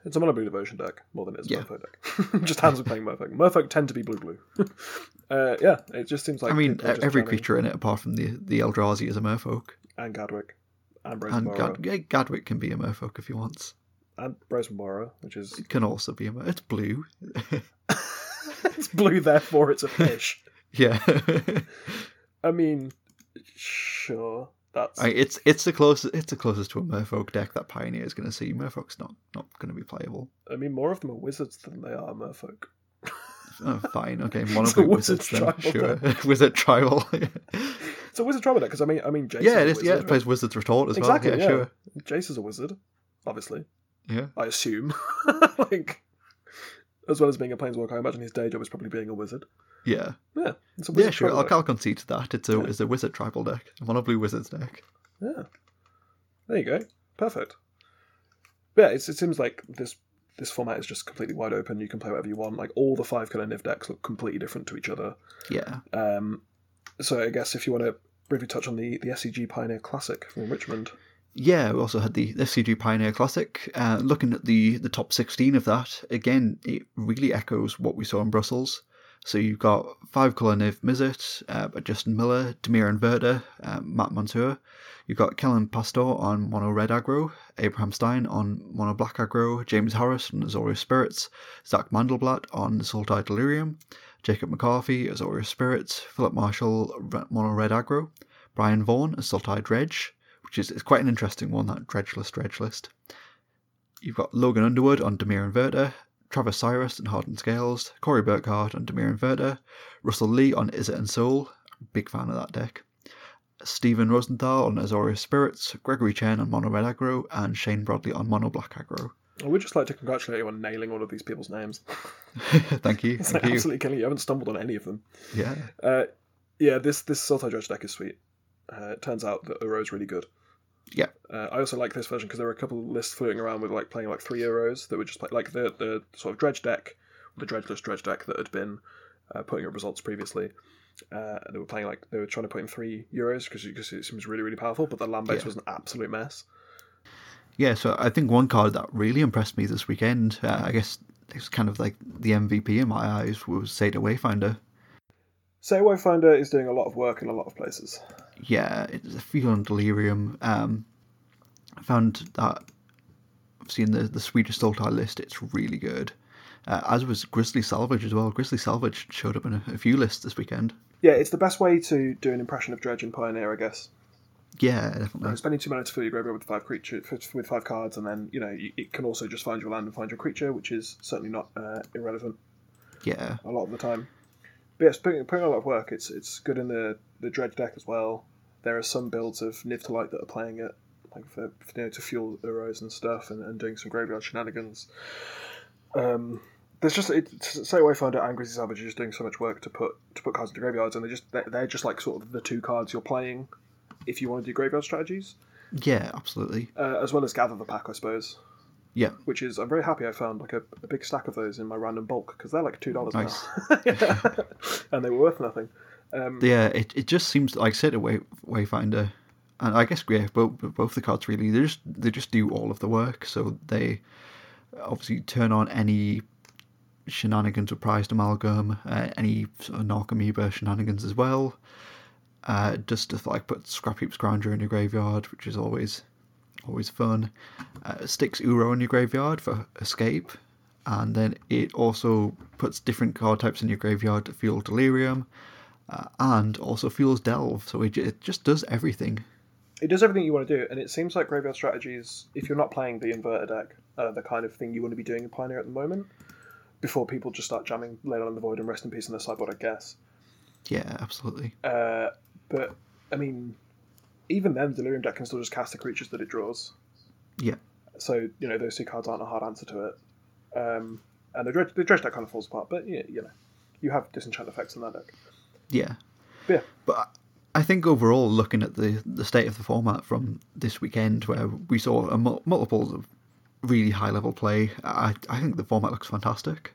It's a mono blue devotion deck more than it is a Yeah. Merfolk deck. [laughs] just hands are playing Merfolk. Merfolk tend to be blue blue. [laughs] uh, yeah, it just seems like I mean, people are just every creature in it, apart from the the Eldrazi, is a Merfolk. and Gadwick and And Gad- yeah, Gadwick can be a Merfolk if he wants. and Brazen Borrower, which is It can also be a Mer- It's blue. [laughs] it's blue, therefore it's a fish. yeah. I mean, sure, that's I, it's it's the closest it's the closest to a Merfolk deck that Pioneer is going to see. Merfolk's not not going to be playable. I mean, more of them are wizards than they are Merfolk. Oh, fine, okay, [laughs] mono of a blue wizard wizards then, sure. [laughs] Wizard tribal. [laughs] It's a wizard tribal deck because I mean, I mean, Jace yeah, it is a Yeah, wizard. it plays Wizard's Retort as exactly. well. Yeah, yeah, sure. Jace is a wizard, obviously. Yeah, I assume, like, as well as being a planeswalker, I imagine his day job is probably being a wizard. yeah, Yeah, it's a wizard yeah. Sure, I'll. I'll concede to that. It's a Yeah. it's a Wizard tribal deck, a mono blue Wizards deck. Yeah. There you go. Perfect. Yeah, it's, it seems like this this format is just completely wide open. You can play whatever you want. Like all the five color Niv decks look completely different to each other. Yeah, Um, so I guess if you want to briefly touch on the the SCG Pioneer Classic from Richmond. Yeah, we also had the SCG Pioneer Classic. Uh, looking at the, the top 16 of that, again, it really echoes what we saw in Brussels. So you've got five colour Niv Mizzet, uh, Justin Miller, Dimir Inverter, uh, Matt Montour. You've got Kellen Pastor on Mono Red Aggro, Abraham Stein on Mono Black Aggro, James Harris on Azorius Spirits, Zach Mandelblatt on Sultai Delirium, Jacob McCarthy, Azorius Spirits, Philip Marshall, Mono Red Aggro, Brian Vaughan, Sultai Dredge, which is it's quite an interesting one, that Dredgeless Dredge list. You've got Logan Underwood on Dimir Inverter, Travis Cyrus on Hardened Scales, Corey Burkhardt on Dimir Inverter, Russell Lee on Izzet Ensoul, big fan of that deck. Stephen Rosenthal on Azorius Spirits, Gregory Chen on Mono Red Aggro, and Shane Bradley on Mono Black Aggro. I would just like to congratulate you on nailing all of these people's names. [laughs] thank you, [laughs] It's thank like you. absolutely killing you. You haven't stumbled on any of them. Yeah, Uh, yeah, this this Sultai Dredge deck is sweet. Uh, it turns out that Uro is really good. Yeah. Uh, I also like this version because there were a couple of lists floating around with like playing like three Uros that were just play, like the the sort of dredge deck, the dredgeless dredge deck that had been uh, putting up results previously. Uh, they were playing like they were trying to put in three Uros because it seems really really powerful, but the land base Yeah. was an absolute mess. yeah. So I think one card that really impressed me this weekend, uh, I guess it's kind of like the MVP in my eyes, was Satyr Wayfinder. Satyr Wayfinder is doing a lot of work in a lot of places. yeah, it's a feel on delirium. Um, I found that I've seen the the Swedish Sultai list. It's really good. Uh, as was Grizzly Salvage as well. Grizzly Salvage showed up in a, a few lists this weekend. Yeah, it's the best way to do an impression of Dredge and Pioneer, I guess. Yeah, Uh, definitely. spending two mana to fill your graveyard with five creature with five cards, and then you know you, it can also just find your land and find your creature, which is certainly not uh, irrelevant Yeah, a lot of the time. But yes, putting, putting a lot of work. It's it's good in the the dredge deck as well. There are some builds of Niv-to-Light that are playing it, like for, for, you know to fuel Uros and stuff, and, and doing some graveyard shenanigans. Um, there's just it, Satyr Wayfinder and Grizzly Salvage are just doing so much work to put to put cards into graveyards, and they just they're, they're just like sort of the two cards you're playing if you want to do graveyard strategies, yeah, absolutely. uh, as well as gather the pack, I suppose. Yeah, Which is I'm very happy I found like a, a big stack of those in my random bulk because they're like two dollars Nice. now, [laughs] and they were worth nothing. Um, yeah. It, it just seems like Satyr Way, Wayfinder, and I guess yeah, both both the cards really. They just they just do all of the work. So they obviously turn on any shenanigans with prized amalgam, uh, any sort of Narcomoeba shenanigans as well. Uh, just to like put Scrap Heap Scrounger in your graveyard, which is always always fun. Uh, sticks Uro in your graveyard for escape, and then it also puts different card types in your graveyard to fuel Delirium, uh, and also fuels Delve. So it, it just does everything. it does everything you want to do, and it seems like graveyard strategies, if you're not playing the inverter deck, are the kind of thing you want to be doing in Pioneer at the moment. Before people just start jamming Leyline in the Void and Rest in Peace on the sideboard, I guess. Yeah, absolutely. Uh, but I mean, even then, Delirium deck can still just cast the creatures that it draws. Yeah. So you know those two cards aren't a hard answer to it. Um, and the dredge, the dredge deck kind of falls apart, but yeah, you know, you have disenchant effects in that deck. Yeah. Yeah. But I- think overall, looking at the, the state of the format from this weekend, where we saw a mul- multiples of really high level play, I, I think the format looks fantastic.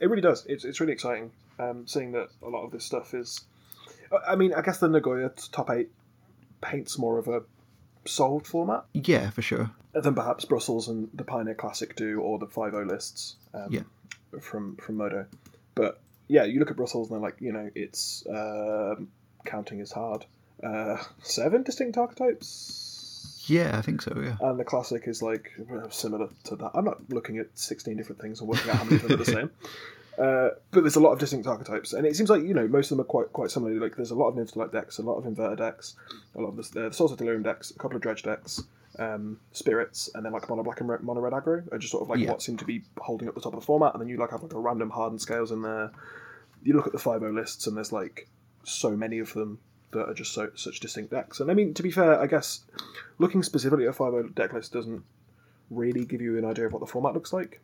It really does. It's it's really exciting. Um, seeing that a lot of this stuff is. I mean, I guess the Nagoya top eight paints more of a solved format Yeah, for sure. than perhaps Brussels and the Pioneer Classic do, or the five O lists. Um, Yeah. From from Modo, but yeah, you look at Brussels and they're like, you know, it's um, counting is hard. Uh, seven distinct archetypes. Yeah, I think so. Yeah. And the classic is like uh, similar to that. I'm not looking at 16 different things and working out how many of them are the [laughs] same. Uh, but there's a lot of distinct archetypes, and it seems like you know most of them are quite quite similar. Like there's a lot of Niv-to-Light decks, a lot of Inverter decks, a lot of the, the Sultai Delirium decks, a couple of Dredge decks, um, Spirits, and then like mono black and red, mono red aggro are just sort of like Yeah. what seem to be holding up the top of the format. And then you like have like a random hardened scales in there. You look at the five O lists, and there's like so many of them that are just so such distinct decks. And I mean, to be fair, I guess looking specifically at a five O deck list doesn't really give you an idea of what the format looks like.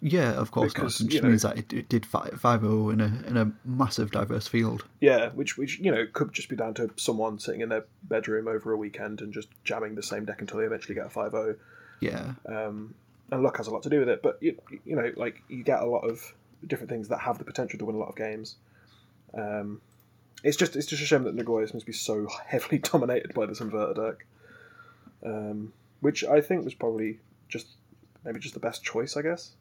Yeah, of course. Because, you know- means that it, it did five zero in a in a massive diverse field. Yeah, which which you know could just be down to someone sitting in their bedroom over a weekend and just jamming the same deck until they eventually get a five O. Yeah. Um, and luck has a lot to do with it, but you, you know, like you get a lot of different things that have the potential to win a lot of games. Um, it's just it's just a shame that Nagoya seems to be so [laughs] heavily dominated by this inverter deck, um, which I think was probably just maybe just the best choice, I guess.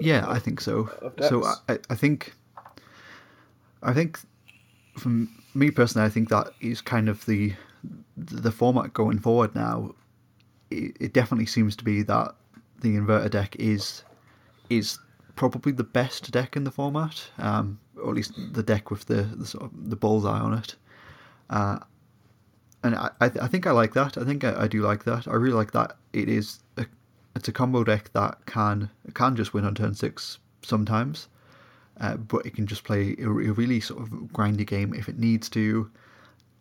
Yeah, I think so. So. I, I think, I think, from me personally, I think that is kind of the the format going forward now. It, it definitely seems to be that the inverter deck is is probably the best deck in the format, um, or at least the deck with the the, sort of the bullseye on it. Uh, and I, I, I think I like that. I think I, I do like that. I really like that it is a, it's a combo deck that can can just win on turn six sometimes, uh, but it can just play a, a really sort of grindy game if it needs to.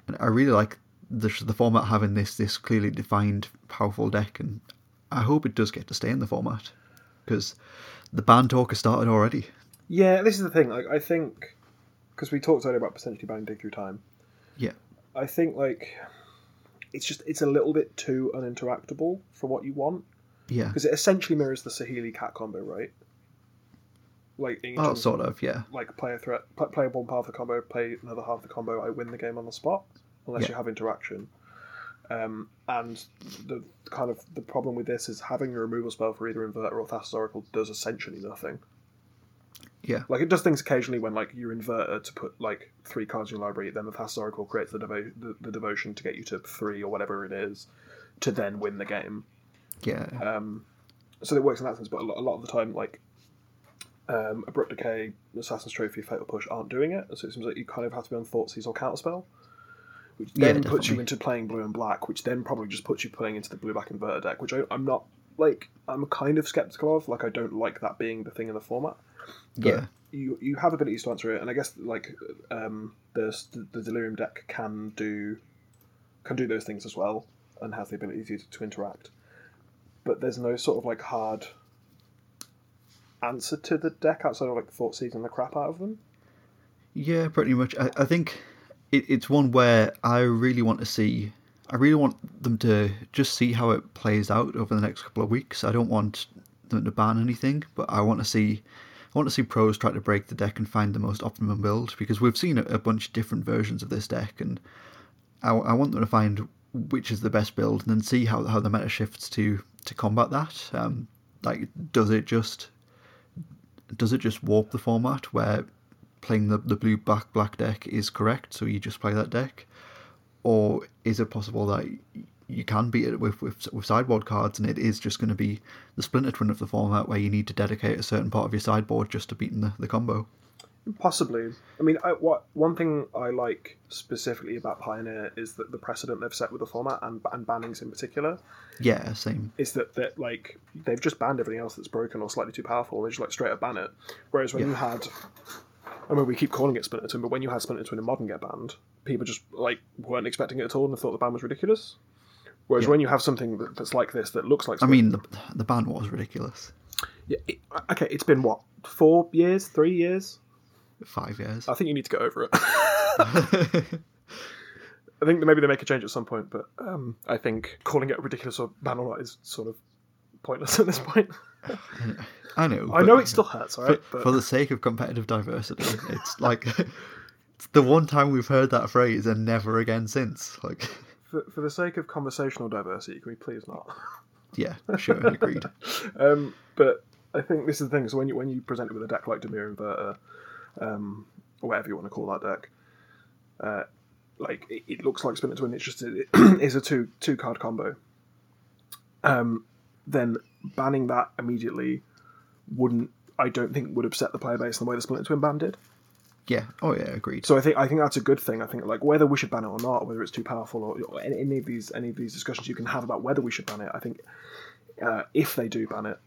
And I really like the the format having this this clearly defined powerful deck, and I hope it does get to stay in the format because the ban talk has started already. Yeah, this is the thing. Like, I think because we talked earlier about potentially banning Dig Through Time. Yeah. I think like it's just it's a little bit too uninteractable for what you want Yeah. because it essentially mirrors the Saheeli cat combo, right? Like in Oh, sort of. Yeah. like play a threat, pl- play one part of the combo, play another half of the combo. I win the game on the spot unless Yeah. you have interaction. Um, and the kind of the problem with this is having a removal spell for either Inverter or Thassa's Oracle does essentially nothing. Yeah. Like it does things occasionally when like you inverter to put like three cards in your library, then the Thassa's Oracle creates the, devo- the the devotion to get you to three or whatever it is, to then win the game. Yeah. Um, so it works in that sense, but a lot, a lot of the time, like um, Abrupt Decay, Assassin's Trophy, Fatal Push aren't doing it. So it seems like you kind of have to be on Thoughtseize or Counterspell, which Yeah, then puts you into playing blue and black, which then probably just puts you playing into the blue black inverter deck, which I, I'm not like. I'm kind of skeptical of. Like I don't like that being the thing in the format. But Yeah. You you have abilities to answer it, and I guess like um, the the Delirium deck can do can do those things as well, and has the ability to, to interact. But there's no sort of like hard answer to the deck outside of like thought seizing the crap out of them. Yeah, pretty much. I, I think it, it's one where I really want to see. I really want them to just see how it plays out over the next couple of weeks. I don't want them to ban anything, but I want to see. I want to see pros try to break the deck and find the most optimum build because we've seen a, a bunch of different versions of this deck, and I, I want them to find which is the best build and then see how how the meta shifts to to combat that. Um, like, does it just does it just warp the format where playing the, the blue black black deck is correct, so you just play that deck, or is it possible that you can beat it with with, with sideboard cards, and it is just going to be the splinter twin of the format where you need to dedicate a certain part of your sideboard just to beating the, the combo? Possibly. I mean, I, what one thing I like specifically about Pioneer is that the precedent they've set with the format and and bannings in particular Yeah, same. is that that like they've just banned everything else that's broken or slightly too powerful. They just like straight up ban it. Whereas when Yeah. you had, I mean, we keep calling it Splinter Twin, but when you had Splinter Twin and Modern get banned, people just like weren't expecting it at all and thought the ban was ridiculous. Whereas Yeah. when you have something that, that's like this that looks like I mean, the the ban was ridiculous. Yeah, it, okay, it's been what four years, three years. Five years. I think you need to get over it. [laughs] [laughs] I think that maybe they make a change at some point, but um, I think calling it a ridiculous or ban or not is sort of pointless [laughs] at this point. I know. I know it still hurts, all For. But for the sake of competitive diversity, it's like it's the one time we've heard that phrase and never again since. Like, for, for the sake of conversational diversity, can we please not? yeah, sure, agreed. Um, but I think this is the thing. So when you when you present it with a deck like Dimir Inverter, um, or whatever you want to call that deck, uh, like it, it looks like Splinter Twin. It's just it [clears throat] is a two two card combo. Um, then banning that immediately wouldn't. I don't think would upset the player base in the way the Splinter Twin ban did. Yeah. Oh yeah, agreed. So I think I think that's a good thing. I think like whether we should ban it or not, whether it's too powerful or, or any, any of these any of these discussions you can have about whether we should ban it. I think uh, if they do ban it,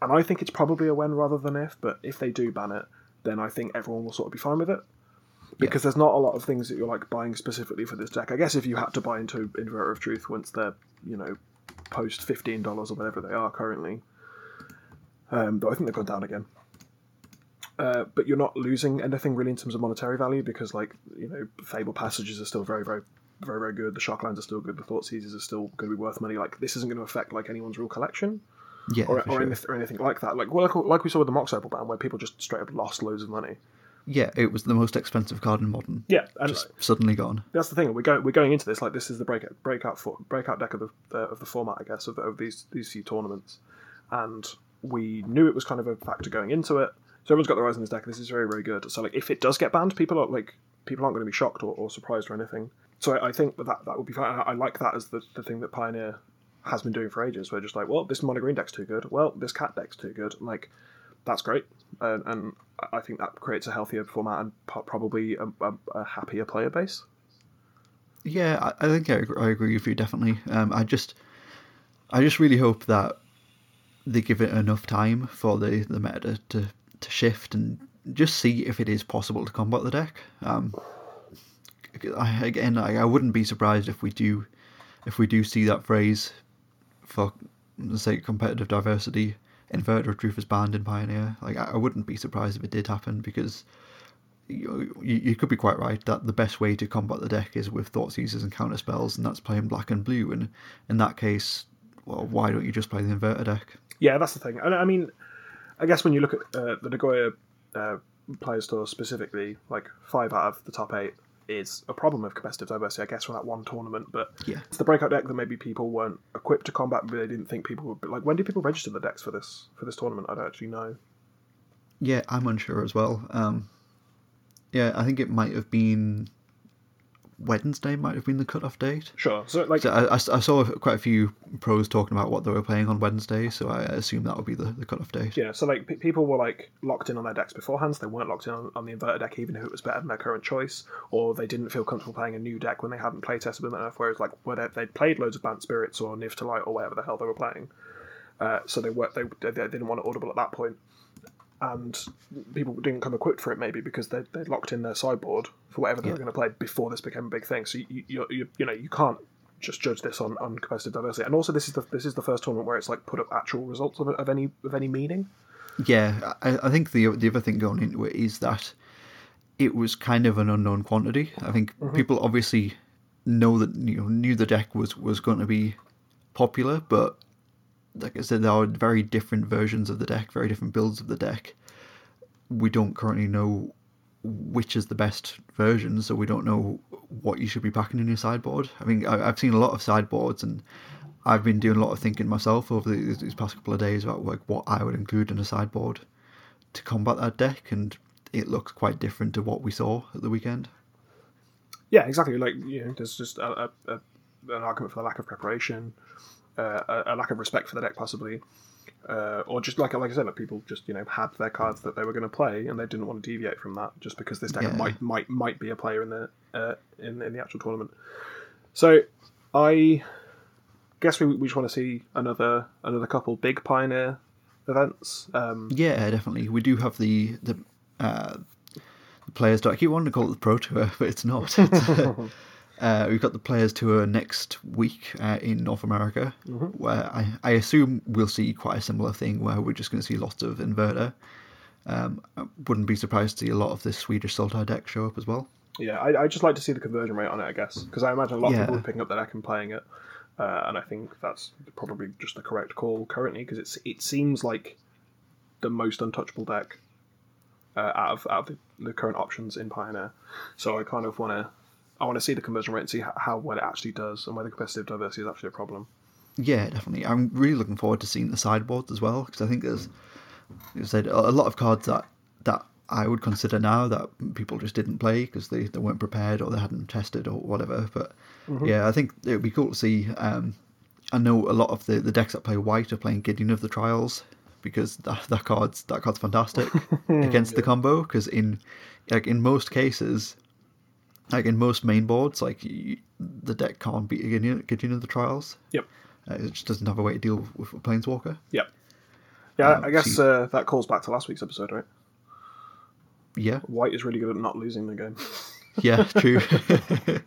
and I think it's probably a when rather than if, but if they do ban it, then I think everyone will sort of be fine with it. Because there's not a lot of things that you're like buying specifically for this deck. I guess if you had to buy into Inverter of Truth once they're, you know, post fifteen dollars or whatever they are currently, um, though I think they've gone down again. Uh, but you're not losing anything really in terms of monetary value because, like, you know, Fable passages are still very, very, very, very good. The Shocklands are still good. The Thought Seizers are still going to be worth money. Like, this isn't going to affect like anyone's real collection Yeah, or, or, sure. anything, or anything like that. Like, well, like, like we saw with the Mox Opal ban, where people just straight up lost loads of money. Yeah, it was the most expensive card in modern. Yeah, and Just suddenly gone. that's the thing. We're going we're going into this like this is the breakout breakout for, breakout deck of the uh, of the format, I guess, of, of these these few tournaments, and we knew it was kind of a factor going into it. So everyone's got their eyes on this deck. This is very very good. So like if it does get banned, people are like people aren't going to be shocked or, or surprised or anything. So I, I think that that, that would be fine. I, I like that as the, the thing that Pioneer has been doing for ages. We're just like, well, this mono green deck's too good. Well, this cat deck's too good. Like that's great, and, and I think that creates a healthier format and probably a, a, a happier player base. Yeah, I, I think I, agree- I agree with you definitely. Um, I just, I just really hope that they give it enough time for the the meta to to shift and just see if it is possible to combat the deck. Um, I, again, I, I wouldn't be surprised if we do, if we do see that phrase for the sake of competitive diversity. Inverter of Truth is banned in Pioneer. Like I, wouldn't be surprised if it did happen because you, you could be quite right that the best way to combat the deck is with Thought Seizers and counter spells, and that's playing black and blue. And in that case, well, why don't you just play the Inverter deck? Yeah, that's the thing. I mean, I guess when you look at uh, the Nagoya uh, Players Tour specifically, like five out of the top eight is a problem of competitive diversity, I guess, from that one tournament. But Yeah. it's the breakout deck that maybe people weren't equipped to combat. But they didn't think people would. Be, like, when did people register the decks for this for this tournament? I don't actually know. Yeah, I'm unsure as well. Um, yeah, I think it might have been Wednesday. Might have been the cutoff date. Sure. So like, So I, I, I saw quite a few pros talking about what they were playing on Wednesday, so I assume that would be the, the cutoff date. Yeah, so like pe people were like locked in on their decks beforehand, so they weren't locked in on, on the inverted deck, even if it was better than their current choice, or they didn't feel comfortable playing a new deck when they hadn't play tested them enough. Whereas like whether they'd played loads of Bant Spirits or Niv to Light or whatever the hell they were playing, uh, so they were they, they they didn't want it audible at that point, and people didn't come equipped for it maybe because they they locked in their sideboard for whatever they were going to play before this became a big thing. So you you, you you know you can't just judge this on, on competitive diversity, and also this is the this is the first tournament where it's like put up actual results of, of any of any meaning. Yeah, I, I think the the other thing going into it is that it was kind of an unknown quantity. I think mm-hmm. people obviously know that you know knew the deck was was going to be popular, but like I said, there are very different versions of the deck, very different builds of the deck. We don't currently know which is the best version, so we don't know what you should be packing in your sideboard. I mean, I, I've seen a lot of sideboards, and I've been doing a lot of thinking myself over these past couple of days about like what I would include in a sideboard to combat that deck, and it looks quite different to what we saw at the weekend. Yeah, exactly. Like you know, there's just a, a, a, an argument for the lack of preparation, uh, a, a lack of respect for the deck, possibly, uh, or just like like I said, like people just you know had their cards that they were going to play and they didn't want to deviate from that just because this deck Yeah. might might might be a player in the uh, in in the actual tournament. So I guess we we just want to see another another couple big pioneer events. Um, Yeah, definitely. We do have the the uh, players tour. I keep wanting to call it the Pro Tour, [laughs] but it's not. It's, [laughs] uh, we've got the Players Tour next week uh, in North America, where I, I assume we'll see quite a similar thing where we're just going to see lots of inverter. Um, I wouldn't be surprised to see a lot of this Swedish Sultai deck show up as well. Yeah, I, I just like to see the conversion rate on it, I guess, because I imagine a lot of people are picking up the deck and playing it, uh, and I think that's probably just the correct call currently because it's it seems like the most untouchable deck uh, out of out of the, the current options in Pioneer. So I kind of want to I want to see the conversion rate and see how, how well it actually does and whether competitive diversity is actually a problem. Yeah, definitely. I'm really looking forward to seeing the sideboards as well because I think there's, like I said, a lot of cards that that I would consider now that people just didn't play because they, they weren't prepared or they hadn't tested or whatever. But yeah, I think it would be cool to see. Um, I know a lot of the, the decks that play white are playing Gideon of the Trials because that that card's that card's fantastic [laughs] against the combo because in like in most cases. Like in most main boards, like you, the deck can't beat Gideon, Gideon of the Trials. Yep. Uh, it just doesn't have a way to deal with a planeswalker. Yep. Yeah, Um, I guess see- uh, that calls back to last week's episode, right? Yeah, White is really good at not losing the game, [laughs] yeah, true. [laughs]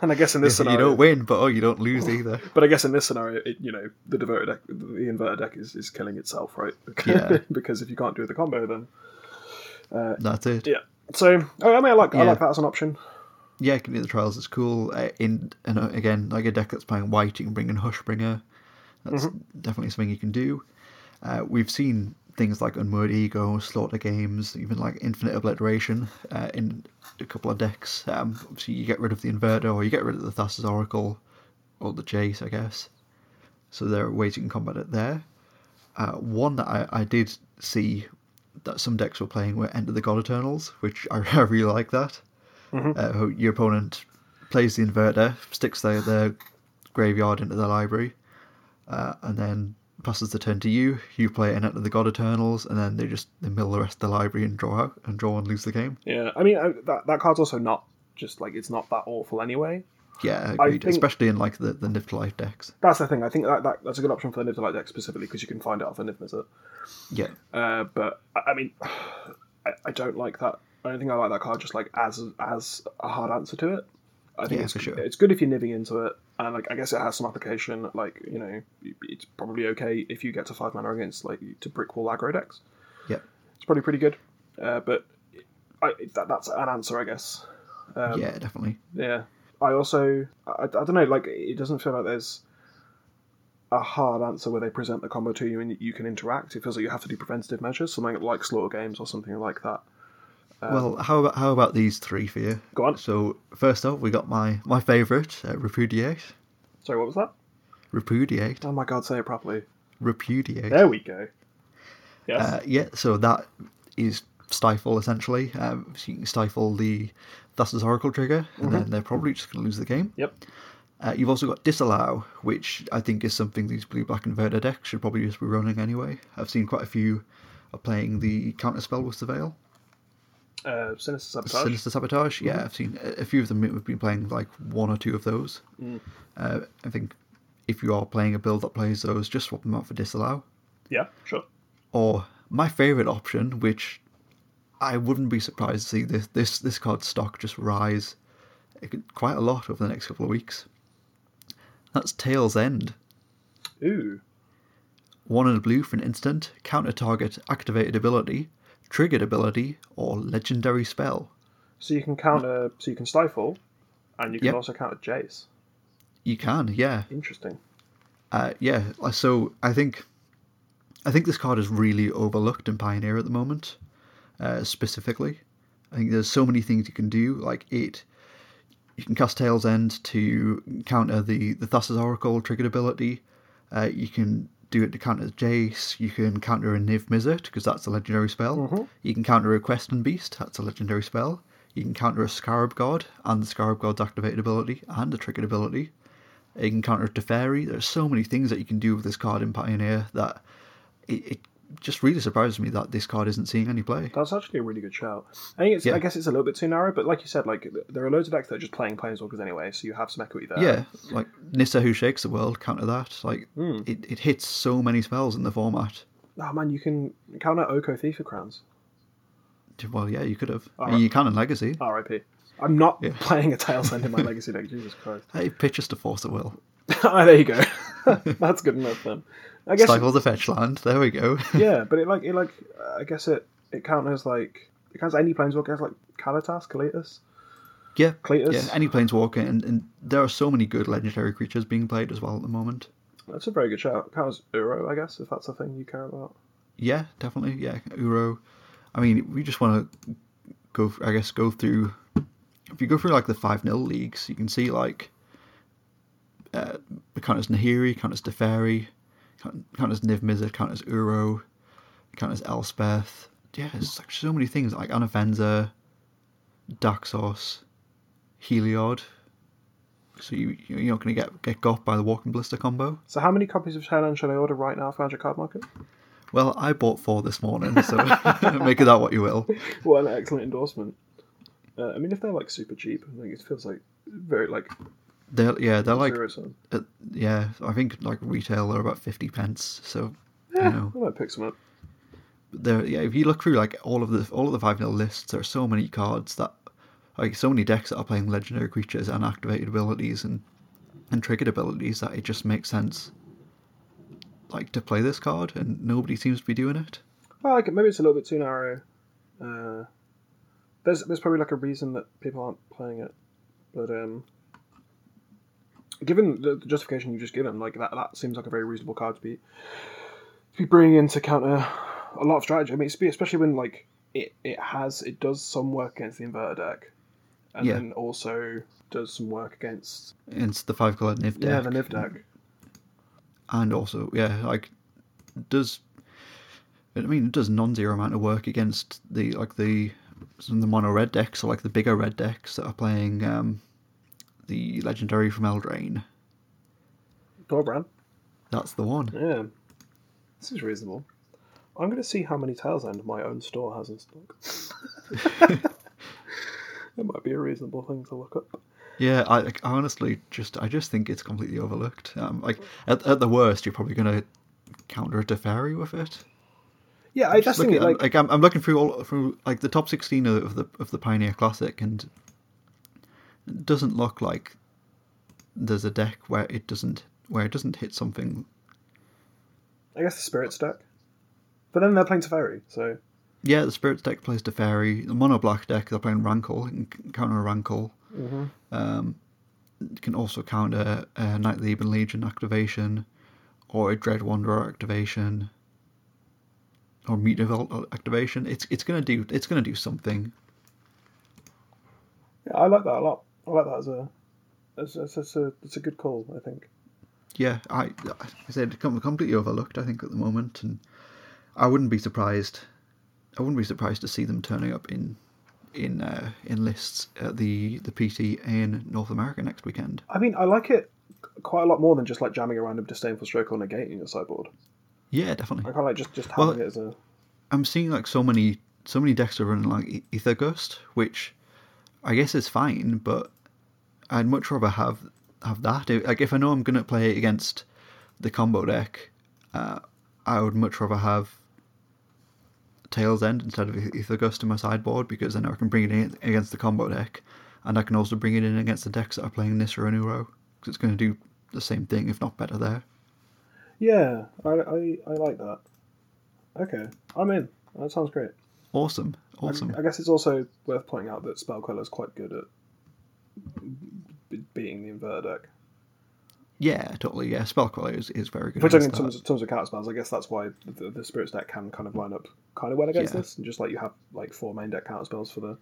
and I guess in this scenario, [laughs] you don't win, but oh, you don't lose either. But I guess in this scenario, it, you know, the diverter deck, the inverter deck is, is killing itself, right? Yeah. because if you can't do the combo, then That's it. yeah. So oh, I mean, I like I like that as an option. Yeah, Gideon of the Trials is cool. Uh, in and uh, again, like a deck that's playing white, you can bring in Hushbringer. That's definitely something you can do. Uh, we've seen things like Unmoored Ego, Slaughter Games, even like Infinite Obliteration uh, in a couple of decks. Um, obviously, you get rid of the Inverter, or you get rid of the Thassa's Oracle, or the Jace, I guess. So there are ways you can combat it there. Uh, one that I, I did see that some decks were playing were Enter the God-Eternals, which I, [laughs] I really like that. Uh, your opponent plays the inverter, sticks their, their graveyard into their library, uh, and then passes the turn to you. You play an Enter the God-Eternals, and then they just they mill the rest of the library and draw out and draw and lose the game. Yeah, I mean I, that that card's also not just like it's not that awful anyway. Yeah, agreed. think- Especially in like the the Niv-to-Light decks. That's the thing. I think that, that that's a good option for the Niv-to-Light deck specifically because you can find it off a Niv Mizzet. Yeah, Uh, but I, I mean, [sighs] I, I don't like that. I don't think I like that card just like as as a hard answer to it. I think Yeah, it's for sure. it's good if you're nibbing into it, and like I guess it has some application. Like you know, it's probably okay if you get to five mana against like to brick wall aggro decks. yeah, It's probably pretty good. Uh, but I, that, that's an answer, I guess. Um, yeah, definitely. yeah. I also, I, I don't know, like, it doesn't feel like there's a hard answer where they present the combo to you and you can interact. It feels like you have to do preventative measures, something like Slaughter Games or something like that. well, how about how about these three for you? Go on. So first off, we got my my favorite, uh, repudiate, Sorry, what was that? repudiate, Oh my god, say it properly. repudiate. There we go. Yes. Uh, yeah, so that is stifle essentially. Um, so you can stifle the Thassa's Oracle trigger, and then they're probably just going to lose the game. yep. Uh, you've also got disallow, which I think is something these blue black inverter decks should probably just be running anyway. I've seen quite a few are playing the counter spell with Surveil. Uh, Sinister Sabotage. Sinister Sabotage, yeah, I've seen a few of them have been playing like one or two of those. Uh, I think if you are playing a build that plays those, just swap them out for disallow. Yeah, sure. Or my favourite option, which I wouldn't be surprised to see this this this card stock just rise quite a lot over the next couple of weeks. That's Tale's End. Ooh. One in a blue for an instant, counter target activated ability, triggered ability, or legendary spell. So you can counter, so you can Stifle, and you can Yep. also counter Jace. You can, yeah. Interesting. Uh, yeah, uh, so I think I think this card is really overlooked in Pioneer at the moment, uh, specifically. I think there's so many things you can do. Like it, you can cast Tale's End to counter the the Thassa's Oracle triggered ability. Uh, you can do it to counter Jace. You can counter a Niv Mizzet because that's a legendary spell. You can counter a Questing Beast. That's a legendary spell. You can counter a Scarab God and the Scarab God's activated ability and the triggered ability. You can counter a Teferi. There's so many things that you can do with this card in Pioneer that it, it just really surprises me that this card isn't seeing any play. That's actually a really good shout. I think it's. Yeah. I guess it's a little bit too narrow, but like you said, like there are loads of decks that are just playing planeswalkers anyway, so you have some equity there. Yeah, like Nissa who shakes the world, counter that. Like Hmm. it, it hits so many spells in the format. Oh man, you can counter Oko Thief of Crowns. Well, yeah, you could have. You can in Legacy. R.I.P. I'm not Yeah. playing a Tale's End in my [laughs] Legacy deck. Jesus Christ. Hey, pitch us to Force of Will. Oh, [laughs] there you go. [laughs] That's good enough then. I guess. Stifle the fetch land. There we go. [laughs] yeah, but it like it like I guess it it counts as like it counts any planeswalker as like Kalitas, Kalitas, yeah. Cletus. Yeah, any planeswalker, and, and there are so many good legendary creatures being played as well at the moment. That's a very good shout. Counts Uro, I guess, if that's a thing you care about. Yeah, definitely. Yeah, Uro. I mean, we just want to go. I guess go through. If you go through like the five 0 leagues, you can see like. Uh, count as Nahiri, count as Teferi, count, count as Niv Mizzet, count as Uro, count as Elspeth. Yeah, there's like so many things like Anafenza, Daxos, Heliod. So you you're not going to get get got by the Walking Ballista combo. So how many copies of Tailend should I order right now for Magic Card Market? Well, I bought four this morning, so [laughs] make of that what you will. [laughs] What an excellent endorsement. Uh, I mean, if they're like super cheap, I think it feels like very like They're yeah, they're like uh, yeah. I think like retail they're about fifty pence. So Yeah, you know, I might pick some up. there yeah. If you look through like all of the all of the five 0 lists, there are so many cards that like so many decks that are playing legendary creatures and activated abilities and and triggered abilities that it just makes sense. Like to play this card, and nobody seems to be doing it. I like. Maybe it's a little bit too narrow. Uh, there's there's probably like a reason that people aren't playing it, but um, given the, the justification you just given, like that that seems like a very reasonable card to be to be bringing in to counter a lot of strategy. I mean, especially when like it it has it does some work against the inverter deck, and Yeah. then also does some work against It's the five color Niv deck. yeah the Niv deck. and also yeah like does I mean it does non-zero amount of work against the like the some of the mono red decks or like the bigger red decks that are playing um the legendary from Eldraine. Torbran. That's the one. Yeah, this is reasonable. I'm going to see how many Tale's End my own store has in stock. [laughs] It might be a reasonable thing to look up. Yeah, I, I honestly just I just think it's completely overlooked. Um, like at, at the worst, you're probably gonna counter a Teferi with it. Yeah, I just think like, like I'm, I'm looking through all through like the top 16 of, the of the Pioneer Classic, and doesn't look like there's a deck where it doesn't where it doesn't hit something. I guess the Spirits deck. But then they're playing Teferi, so Yeah, the Spirits deck plays Teferi. The Mono Black deck they're playing Rankle. Can counter a Rankle. Mm-hmm. Um, you can also counter uh, a Knight of the Ebon Legion activation, or a Dread Wanderer activation, or Mutavault uh, activation. It's it's gonna do it's gonna do something. yeah, I like that a lot. I like that as a as, as, as a it's a good call. I think. Yeah, I I said com- completely overlooked. I think at the moment, and I wouldn't be surprised. I wouldn't be surprised to see them turning up in in uh, in lists at the the PT in North America next weekend. I mean, I like it quite a lot more than just like jamming a random disdainful stroke or negating your sideboard. Yeah, definitely. I kind of like just just Well, having it as a I'm seeing like so many so many decks are running like Aether Gust, which I guess is fine, but I'd much rather have have that. If- Like if I know I'm gonna play against the combo deck, uh, I would much rather have Tale's End instead of Aether Gust in my sideboard because then I can bring it in against the combo deck, and I can also bring it in against the decks that are playing Nissa and Uro because it's going to do the same thing if not better there. yeah. I, I I like that. Okay, I'm in. That sounds great. Awesome, awesome. I guess it's also worth pointing out that Spellqueller is quite good at beating the inverter. Yeah, totally. Yeah, Spellqueller is, is very good. If we're talking in terms, terms of counter spells, I guess that's why the, the Spirits deck can kind of line up kind of well against Yeah. this. And just like you have like four main deck counter spells for the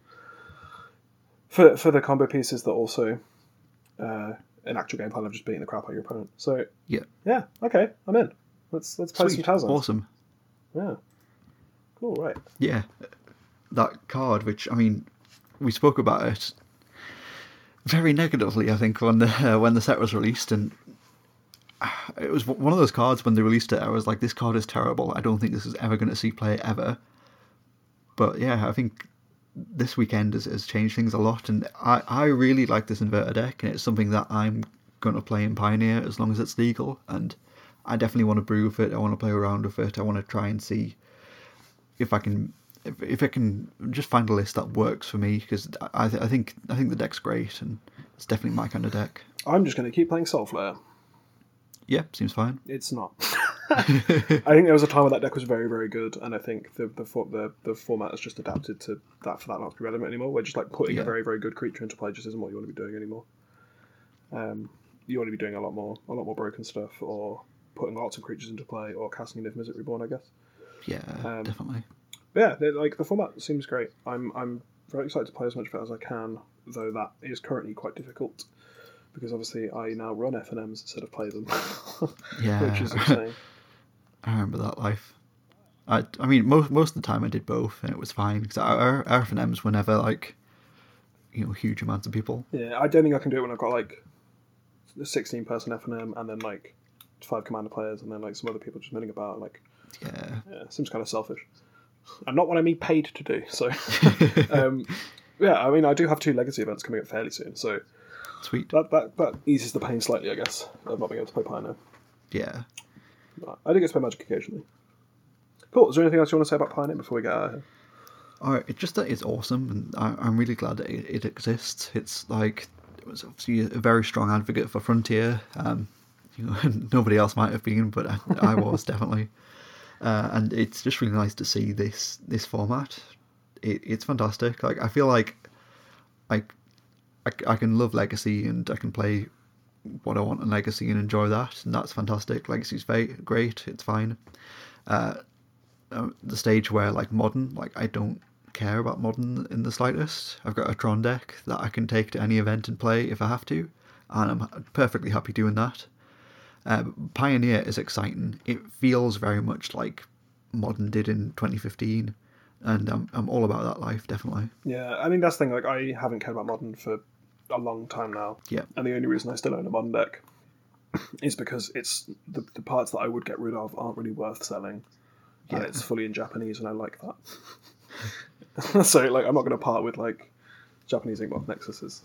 for for the combo pieces that also uh, an actual game plan of just beating the crap out of your opponent. So Yeah. yeah, okay, I'm in. Let's let's play Sweet. some Tazos. Awesome. Yeah, cool. Right. Yeah, that card, which I mean, we spoke about it very negatively. I think when the [laughs] uh, when the set was released, and uh, it was one of those cards when they released it. I was like, this card is terrible. I don't think this is ever going to see play ever. But yeah, I think this weekend has, has changed things a lot, and I, I really like this inverter deck, and it's something that I'm going to play in Pioneer as long as it's legal, and I definitely want to brew with it. I want to play around with it. I want to try and see if I can if, if I can just find a list that works for me, because I, th- I think I think the deck's great and it's definitely my kind of deck. I'm just going to keep playing Soulflare. Yeah, seems fine. It's not. [laughs] I think there was a time when that deck was very, very good, and I think the the for- the, the format has just adapted to that for that not to be relevant anymore. Where just like putting Yeah. a very, very good creature into play just isn't what you want to be doing anymore. Um, you want to be doing a lot more, a lot more broken stuff, or putting lots of creatures into play, or casting Niv Mizzet Reborn, I guess. Yeah, Um, definitely. Yeah, like the format seems great. I'm I'm very excited to play as much of it as I can, though that is currently quite difficult because obviously I now run FNMs instead of play them, Yeah, [laughs] which is insane. [laughs] I remember that life. I, I mean, most most of the time I did both, and it was fine because our our FNMs were never like, you know, huge amounts of people. Yeah, I don't think I can do it when I've got like a 16 person FNM and then like five commander players and then like some other people just milling about. Like, Yeah, yeah, it seems kind of selfish. And not what I mean paid to do. So, [laughs] um, yeah, I mean, I do have two legacy events coming up fairly soon, so sweet. that that, that eases the pain slightly, I guess, of not being able to play Pioneer. Yeah. I do get to play Magic occasionally. Cool. Is there anything else you want to say about Pioneer before we get out of here? All right, it's just that it's awesome, and I, I'm really glad that it, it exists. It's like it was obviously a very strong advocate for Frontier. Um, you know, [laughs] nobody else might have been, but I, I was [laughs] definitely. Uh, and it's just really nice to see this this format. It, it's fantastic. Like I feel like I, I I can love Legacy and I can play what I want in Legacy and enjoy that, and that's fantastic. Legacy's very great. It's fine. Uh, uh, the stage where like modern, like I don't care about modern in the slightest. I've got a Tron deck that I can take to any event and play if I have to, and I'm perfectly happy doing that. Uh, Pioneer is exciting. It feels very much like modern did in 2015, and I'm I'm all about that life definitely. Yeah, I mean that's the thing. Like, I haven't cared about modern for a long time now. Yeah. And the only reason I still own a modern deck [clears throat] is because it's the, the parts that I would get rid of aren't really worth selling, and Yeah. it's fully in Japanese, and I like that. [laughs] so, like, I'm not going to part with like Japanese Inkmoth Nexuses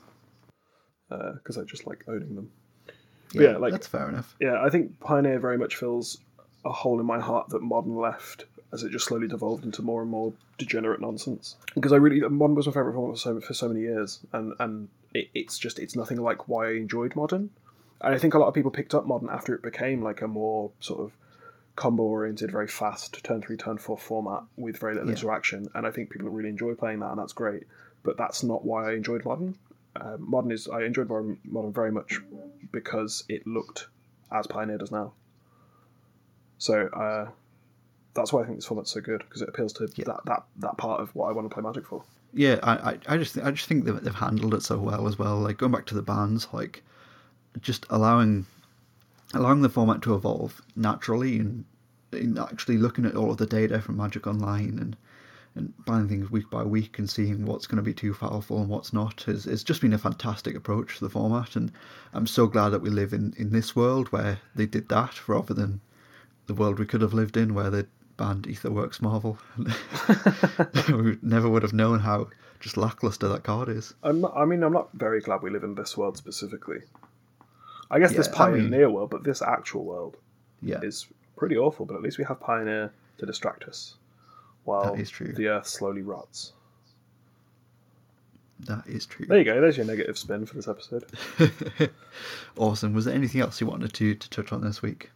because I just like owning them. Yeah, like- that's fair enough. Yeah, I think Pioneer very much fills a hole in my heart that Modern left as it just slowly devolved into more and more degenerate nonsense. Because I really Modern was my favorite format for so for so many years, and and it, it's just it's nothing like why I enjoyed Modern. And I think a lot of people picked up Modern after it became like a more sort of combo oriented, very fast turn three, turn four format with very little Yeah. interaction. And I think people really enjoy playing that, and that's great. But that's not why I enjoyed Modern. Uh, Modern is I enjoyed Modern, Modern very much because it looked as Pioneer does now. So uh, that's why I think this format's so good because it appeals to Yeah. that, that that part of what I want to play Magic for. Yeah, I, I, just, I just think that they've handled it so well as well. Like going back to the bands, like just allowing, allowing the format to evolve naturally, and, and actually looking at all of the data from Magic Online and and planning things week by week and seeing what's going to be too powerful and what's not has it's just been a fantastic approach to the format. And I'm so glad that we live in in this world where they did that rather than the world we could have lived in where they banned Aetherworks Marvel. [laughs] we never would have known how just lackluster that card is. I'm not, I mean, I'm not very glad we live in this world specifically. I guess this Yeah, I mean- Pioneer world, but this actual world Yeah, is pretty awful. But at least we have Pioneer to distract us while That is true. the Earth slowly rots. that is true. There you go. There's your negative spin for this episode. [laughs] awesome. Was there anything else you wanted to, to touch on this week?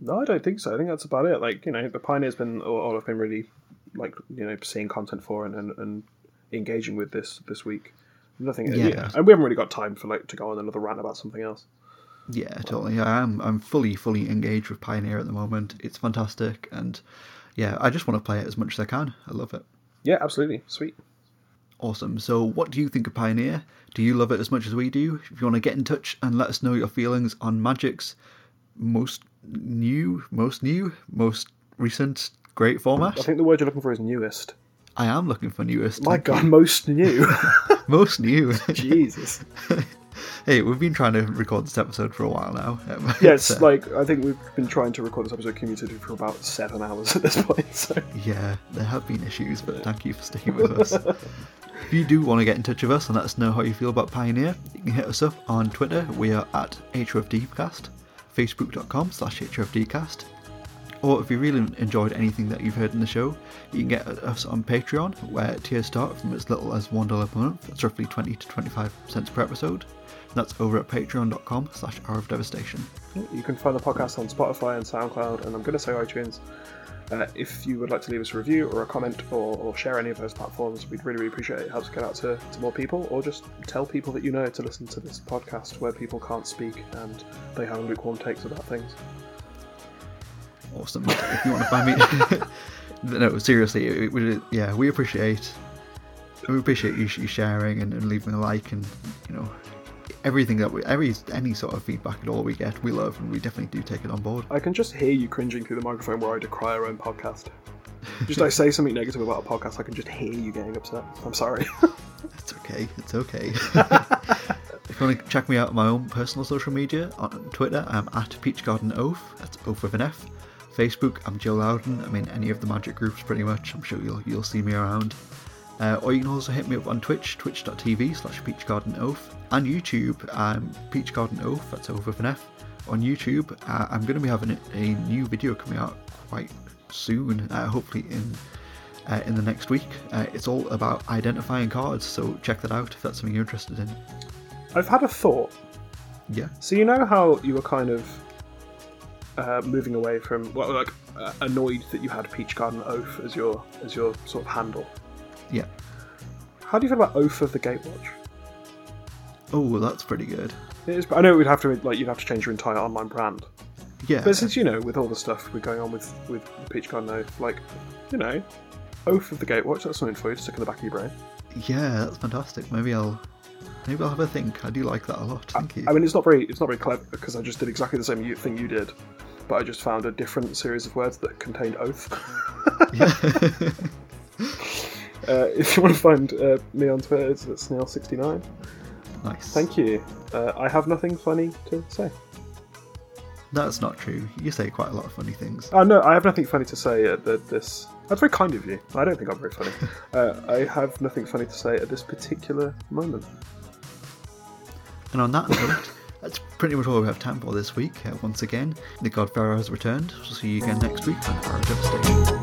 No, I don't think so. I think that's about it. Like you know, the Pioneer's been all, I've been really like you know seeing content for and, and, and engaging with this this week. Nothing, Yeah. yeah. and we haven't really got time for like to go on another rant about something else. Yeah, totally. I am. I'm fully, fully engaged with Pioneer at the moment. It's fantastic, and yeah, I just want to play it as much as I can. I love it. Yeah, absolutely, sweet. Awesome. So, what do you think of Pioneer? Do you love it as much as we do? If you want to get in touch and let us know your feelings on Magic's most new, most new, most recent great format. I think the word you're looking for is newest. I am looking for newest. My God, most new. [laughs] most new. [laughs] Jesus. [laughs] hey, we've been trying to record this episode for a while now. [laughs] Um, Yes, so- like I think we've been trying to record this episode cumulatively for about seven hours [laughs] at this point. So Yeah, there have been issues, but thank you for sticking with us. if you do want to get in touch with us and let us know how you feel about Pioneer, you can hit us up on Twitter. We are at HRFDcast, facebook.com slash HRFDcast. Or if you really enjoyed anything that you've heard in the show, you can get us on Patreon, where tiers start from as little as $1 per month. That's roughly 20 to 25 cents per episode. That's over at patreon.com slash hour of devastation. You can find the podcast on Spotify and SoundCloud, and I'm going to say iTunes. Uh, if you would like to leave us a review or a comment or, or share any of those platforms, we'd really, really appreciate it. It helps get out to, to more people, or just tell people that you know to listen to this podcast where people can't speak and they have lukewarm takes about things. Awesome. if you want to find me, [laughs] no, seriously, it, it, yeah, we appreciate we appreciate you, you sharing and, and leaving a like and you know everything that we, every any sort of feedback at all we get, we love, and we definitely do take it on board. I can just hear you cringing through the microphone where I decry our own podcast. Just I say something negative about a podcast, I can just hear you getting upset. I'm sorry. [laughs] it's okay. It's okay. [laughs] if you want to check me out on my own personal social media on Twitter, I'm at peachgardenoath. That's oath with an F. Facebook, I'm Joe Loudon. I'm in any of the magic groups pretty much. I'm sure you'll you'll see me around. Uh, or you can also hit me up on Twitch, twitch.tv slash peachgardenoath, and YouTube, um, Peach Garden Oath, that's over with an F, on YouTube. Uh, I'm going to be having a, a, new video coming out quite soon, uh, hopefully in uh, in the next week. Uh, it's all about identifying cards, so check that out if that's something you're interested in. I've had a thought. Yeah. So you know how you were kind of uh, moving away from well, like annoyed that you had Peach Garden Oath as your as your sort of handle. Yeah. How do you feel about Oath of the Gatewatch? Oh, that's pretty good. It is, I know we'd have to like you'd have to change your entire online brand. Yeah. But since you know, with all the stuff we're going on with with Peach Garden Oath, like you know, Oath of the Gatewatch, that's something for you to stick in the back of your brain. Yeah, that's fantastic. Maybe I'll maybe I'll have a think. I do like that a lot. Thank I, you. I mean, it's not very it's not very clever because I just did exactly the same thing you did, but I just found a different series of words that contained oath. yeah. [laughs] [laughs] Uh, [laughs] if you want to find uh, me on Twitter, it's at snail69. Nice. Thank you. Uh, I have nothing funny to say. That's not true. You say quite a lot of funny things. Oh, no, I have nothing funny to say at the, this. That's very kind of you. I don't think I'm very funny. [laughs] uh, I have nothing funny to say at this particular moment. And on that [laughs] note, that's pretty much all we have time for this week. Uh, once again, the God Pharaoh has returned. We'll see you again next week on Pharaoh Devastation.